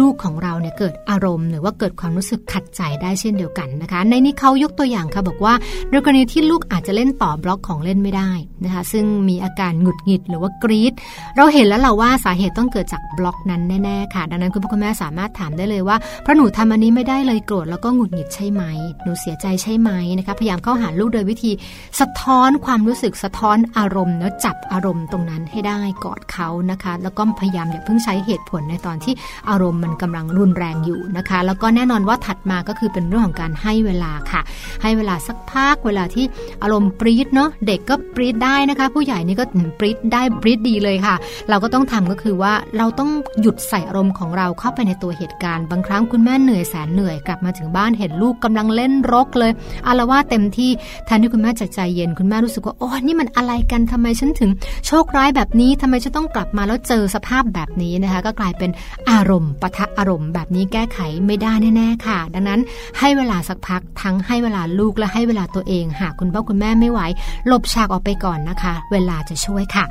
ลูกของเราเนี่ยเกิดอารมณ์ หรือว่าเกิดความรู้สึกขัดใจได้เช่นเดียวกันนะคะ ในนี้เขายกตัวอย่างค่ะบอกว่าในกรณีที่ลูกอาจจะเล่นต่อบล็อกของเล่นไม่ได้นะคะซึ่งมีอาการหงุดหงิดหรือว่ากรีดเราเห็นแล้วเราว่าสาเหตุต้องเกิดจากบล็อกนั้นแน่ๆค่ะดังนั้นคุณพ่อคุณแม่สามารถถามได้เลยว่าเพราะหนูทำอันนี้ไม่ได้เลยโกรธแล้วก็หงุดหงิดใช่ไหม หนูเสียใจใช่ไหมนะคะ พยายามเข้าหาลูกโดยวิธี สะท้อนความรู้สึกสะท้อนอารมณ์แล้วจับอารมณ์ตรงนั้นให้ได้กอดเขานะคะ แล้วก็พยายามอย่าเพิ่งใช้เหตุผลในตอนที่อารมณ์มันกำลังรุนแรงอยู่นะคะ แล้วก็แน่นอนว่าถัดมาก็คือเป็นเรื่องของการให้เวลาค่ะ ให้เวลาสักพักเวลาที่อารมณ์ปรี๊ดเนาะเด็กก็ปรี๊ดได้นะคะ ผู้ใหญ่นี่ก็ปรี๊ดได้ปรี๊ดดีเลยค่ะ เราก็ต้องทำก็คือว่าเราต้องหยุดใส่อารมณ์ของเราเข้าไปในตัวเหตุการณ์ บางครั้งคุณแม่เหนื่อยแสนเหนื่อยกลับมาถึงบ้านเห็นลูกกำลังเล่นรกเลยอารวาสเต็มที่แทนที่คุณแม่จะใจเย็นคุณแม่รู้สึกว่าโอ้นี่มันอะไรกันทำไมฉันถึง โชคร้ายแบบนี้ทำไมฉันต้องกลับมาแล้วเจอสภาพแบบนี้นะคะ ก็กลายเป็นอารมณ์ปะทะอารมณ์แบบนี้แก้ไขไม่ได้แน่ๆค่ะ ดังนั้นให้เวลาสักพักทั้งให้เวลาลูกและให้เวลาตัวเองหากคุณพ่อคุณแม่ไม่ไหวหลบฉากออกไปก่อนนะคะ เวลาจะช่วยค่ะ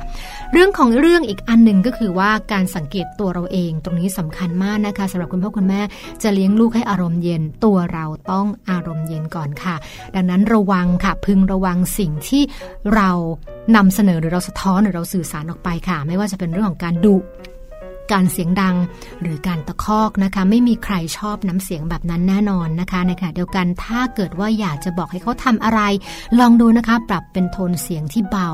เรื่องของเรื่องอีกอันหนึ่งก็คือว่าการสังเกตตัวเราเองตรงนี้สำคัญมากนะคะสำหรับคุณพ่อคุณแม่จะเลี้ยงลูกให้อารมณ์เย็นตัวเราต้องอารมณ์เย็นก่อนค่ะ ดังนั้นระวังค่ะ พึงระวังสิ่งที่เรานำเสนอหรือเราสะท้อนหรือเราสื่อสารออกไปค่ะ ไม่ว่าจะเป็นเรื่องของการดุ การเสียงดังหรือการตะคอกนะคะ ไม่มีใครชอบน้ำเสียงแบบนั้นแน่นอนนะคะในขณะเดียวกันถ้าเกิดว่าอยากจะบอกให้เขาทำอะไร ลองดูนะคะ ปรับเป็นโทนเสียงที่เบา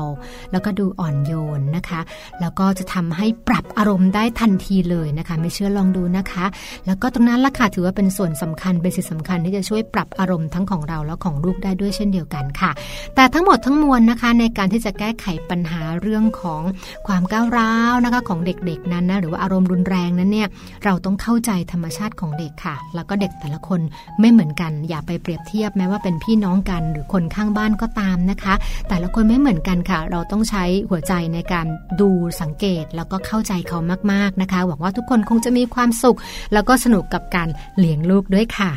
แล้วก็ดูอ่อนโยนนะคะ แล้วก็จะทำให้ปรับอารมณ์ได้ทันทีเลยนะคะ ไม่เชื่อลองดูนะคะ แล้วก็ตรงนั้นละค่ะถือว่าเป็นส่วนสำคัญเป็นสิ่งสำคัญที่จะช่วยปรับอารมณ์ทั้งของเราและของลูกได้ด้วยเช่นเดียวกันค่ะ แต่ทั้งหมดทั้งมวลนะคะในการที่จะแก้ไขปัญหาเรื่องของความก้าวร้าวนะคะของเด็กๆนั้นนะหรือว่าอารมณ์รุนแรงนั้นเนี่ยเราต้องเข้าใจธรรมชาติของเด็กค่ะ แล้วก็เด็กแต่ละคนไม่เหมือนกัน อย่าไปเปรียบเทียบแม้ว่าเป็นพี่น้องกัน หรือคนข้างบ้านก็ตามนะคะ แต่ละคนไม่เหมือนกันค่ะ เราต้องใช้หัวใจในการดูสังเกต แล้วก็เข้าใจเขามากๆนะคะ หวังว่าทุกคนคงจะมีความสุข แล้วก็สนุกกับการเลี้ยงลูกด้วยค่ะ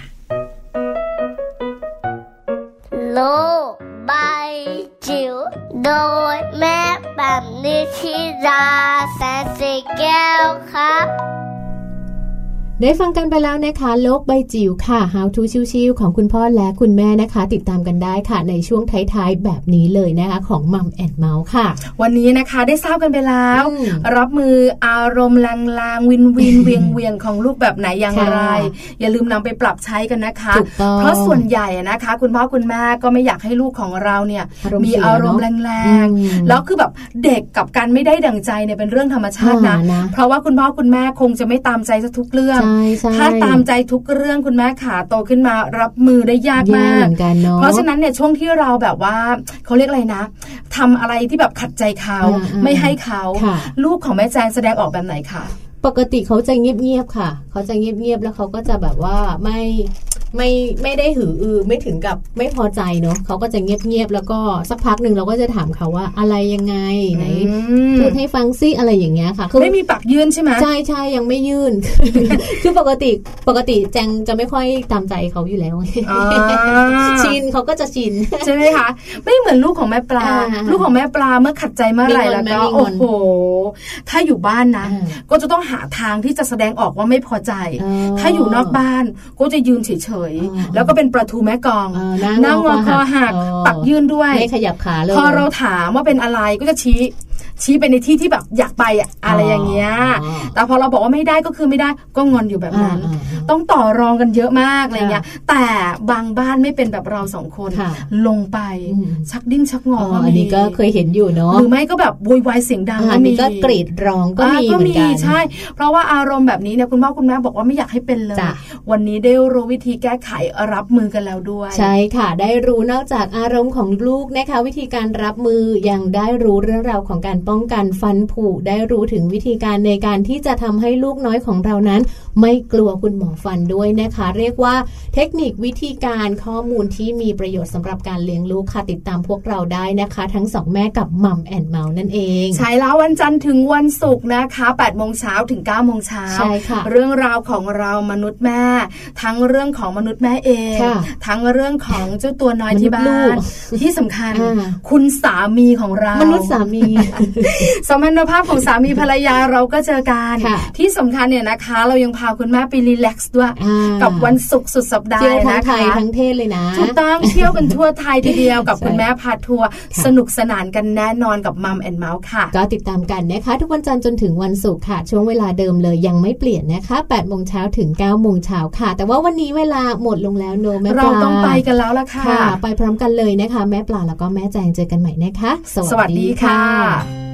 โลก ใบจิ๋วโดยแม่แบบ ได้ฟังกันไปแล้วนะคะ โลกใบจิ๋วค่ะ How to ชิวๆของคุณพ่อและคุณแม่นะคะ ติดตามกันได้ค่ะ ในช่วงท้ายๆ แบบนี้เลยนะคะของมัมแอนเมาส์ค่ะ วันนี้นะคะได้ทราบกันไปแล้วอืมรับมืออารมณ์แรงๆ วินวินเวียงเวียงของลูกแบบไหนอย่างไรค่ะอย่าลืมนำไปปรับใช้กันนะคะถูกต้องเพราะส่วนใหญ่นะคะ คุณพ่อคุณแม่ก็ไม่อยากให้ลูกของเราเนี่ยอารมณ์มีเสียอารมณ์เนอะแรอืงมๆแล้วคือแบบเด็กกับการไม่ได้ดั่งใจเนี่ยเป็นเรื่องธรรมชาตินะอ่านะเพราะว่าคุณพ่อคุณแม่คงจะไม่ตามใจสักทุกเรื่องใช่ใช่ถ้าตามใจทุกเรื่องคุณแม่ขาโตขึ้นมารับมือได้ยากยากมาเหกมือนกันเนาะเพราะฉะนั้นเนี่ยช่วงที่เราแบบว่าเขาเรียกอะไรนะทำอะไรที่แบบขัดใจเขาอ่าอ่าไม่ให้เขาค่ะลูกของแม่แจงแสดงออกแบบไหนคะปกติเขาจะเงียบๆค่ะ เขาจะเงียบๆแล้วเขาก็จะแบบว่าไม่ ไม่ไม่ได้หืออือไม่ถึงกับไม่พอใจเนาะเขาก็จะเงียบๆแล้วก็สักพักหนึ่งเราก็จะถามเขาว่าอะไรยังไงไหนอืมพูดให้ฟังซิอะไรอย่างเงี้ยค่ะคือไม่มีปากยื่นใช่ไหมใช่ใช่ยังไม่ยื่นคือปกติปกติแจงจะไม่ค่อยตามใจเขาอยู่แล้วอ่าชินเขาก็จะชินใช่ไหมคะไม่เหมือนลูกของแม่ปลาอ่าลูกของแม่ปลาเมื่อขัดใจเมื่อไหร่มีงอนแล้วไหมก็มีงโอ้อนโหถ้าอยู่บ้านนะอ่าก็จะต้องหาทางที่จะแสดงออกว่าไม่พอใจอ๋อถ้าอยู่นอกบ้านก็จะยืนเฉยอ๋อๆแล้วก็เป็นประตูแม่กลองเออนั่งนั่งงอคอหักอ๋อปักยื่นด้วยไม่ขยับขาเลยพอเราถามว่าเป็นอะไรก็จะชี้ ชี้ไปในที่ที่แบบอยากไปอะอะไรอย่างเงี้ยอ๋อแต่พอเราบอกว่าไม่ได้ก็คือไม่ได้ก็งอนอยู่แบบนั้นอ่าอ่าต้องต่อรองกันเยอะมากอะไรเงี้ยแต่บางบ้านไม่เป็นแบบเราสองคนค่ะลงไปอืมชักดิ้นชักงออ๋อก็อันมีนี้ก็เคยเห็นอยู่เนาะหรือไม่ก็แบบโวยวายเสียงดังอันนี้ก็กรีดร้องก็มีอ่าเหมือนกันใช่ เพราะว่าอารมณ์แบบนี้เนี่ยคุณพ่อคุณแม่บอกว่าไม่อยากให้เป็นเลยจ้ะวันนี้ได้รู้วิธีแก้ไขรับมือกันแล้วด้วย ใช่ค่ะได้รู้นอกจากอารมณ์ของลูกนะคะวิธีการรับมือยังได้รู้เรื่องราวของการป้องกันฟันผุได้รู้ถึงวิธีการในการที่จะทำให้ลูกน้อยของเรานั้น ไม่กลัวคุณหมอฟันด้วยนะคะ เรียกว่าเทคนิควิธีการข้อมูลที่มีประโยชน์สำหรับการเลี้ยงลูกค่ะติดตามพวกเราได้นะคะ ทั้งสองแม่กับมัมแอนเมาส์นั่นเอง ใช่แล้ววันจันทร์ถึงวันศุกร์นะคะ8โมงเช้าถึง9โมงเช้าใช่ค่ะเรื่องราวของเรามนุษย์แม่ ทั้งเรื่องของมนุษย์แม่เองค่ะทั้งเรื่องของเจ้าตัวน้อยที่บ้ามนุษย์ลูนกที่สำคัญอ่าคุณสามีของเรามนุษย์สามีสมรรถภาพของสามีภรรยาเราก็เจอกันค่ะที่สำคัญเนี่ยนะคะ เรายังพาคุณแม่ไปรีแลกซ์ด้วยอ่ากับวันศุกร์สุดสัปดาห์เที่ยวทั้งนะไทคะยทั้งเทศเลยนะถูกต้องเที่ยวกันทั่วไทยทีเดียวกับใช่คุณแม่พาทัวร์ค่ะสนุกสนานกันแน่นอนกับมัมแอนเมาส์ค่ะ ก็ติดตามกันนะคะ ทุกวันจันทร์จนถึงวันศุกร์ค่ะ ช่วงเวลาเดิมเลยยังไม่เปลี่ยนนะคะ8โมงเช้าถึง9โมงเช้าค่ะ แต่ว่าวันนี้เวลาหมดลงแล้วโนแม่ปลาเราต้องไปกันแล้วล่ะค่ะค่ะไปพร้อมกันเลยนะคะ แม่ปลาแล้วก็แม่แจงเจอกันใหม่นะคะ สวัสดีค่ะ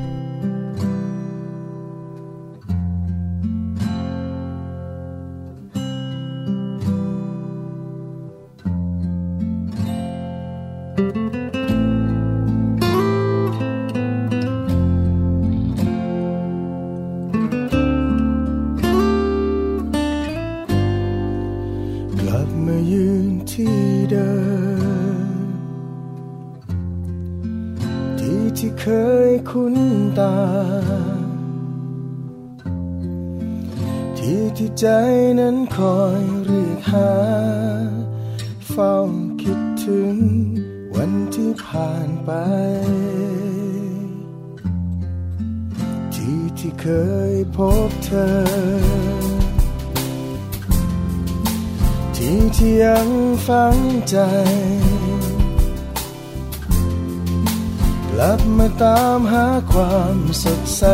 ใจนั้นคอยเรียกหา เฝ้าคิดถึงวันที่ผ่านไป ที่ที่เคยพบเธอ ที่ที่ยังฝังใจ กลับมาตามหาความสดใส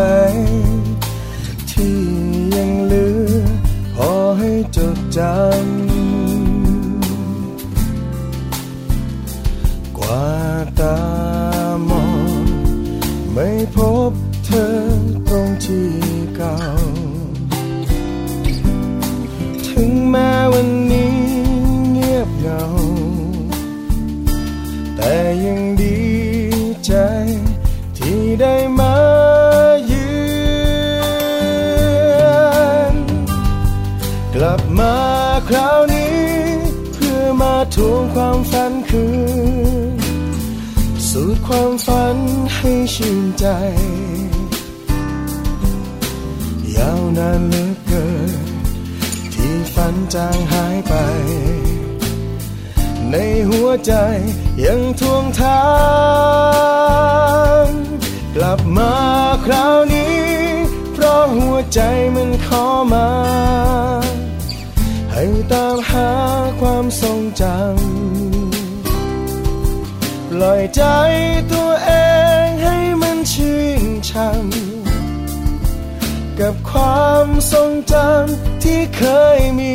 ที่ยังเหลือพอ ให้จดจำ กว่าตามอง ไม่พบเธอตรงที่ คืน สูตรความฝันให้ชื่นใจ ยาวนานเหลือเกิน ที่ฝันจางหายไป ในหัวใจยังทวงถามกลับมาคราวนี้ เพราะหัวใจมันขอมาให้ตามหาความทรงจำ ล่อยใจตัวเองให้มันชื่นชมกับความทรงจำที่เคยมี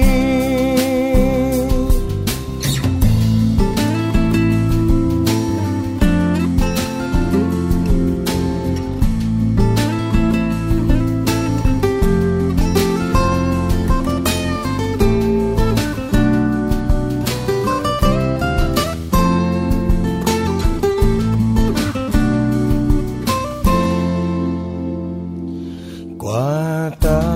กว่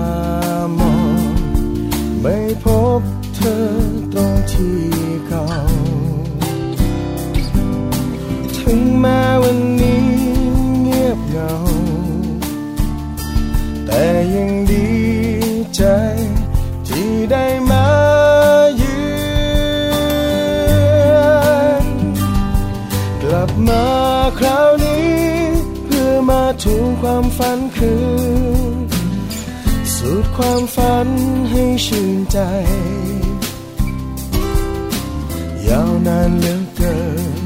ชื่นใจ ยาวนานเหลือเกิน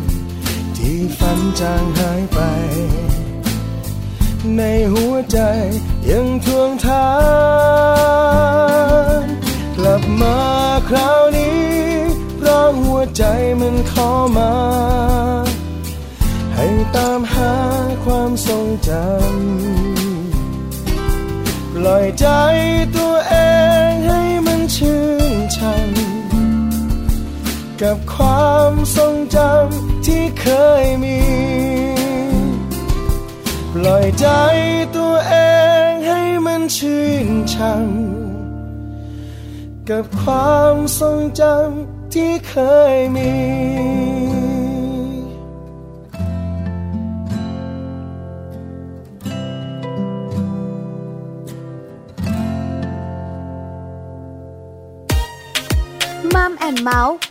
ที่ฝันจางหายไป ในหัวใจยังทวงทานกลับมาคราวนี้ เพราะหัวใจมันขอมา ให้ตามหาความทรงจำปล่อยใจตัวเอง ชื่นชังกับความทรงจำที่เคยมี ปล่อยใจตัวเองให้มันชื่นชังกับความทรงจำที่เคยมี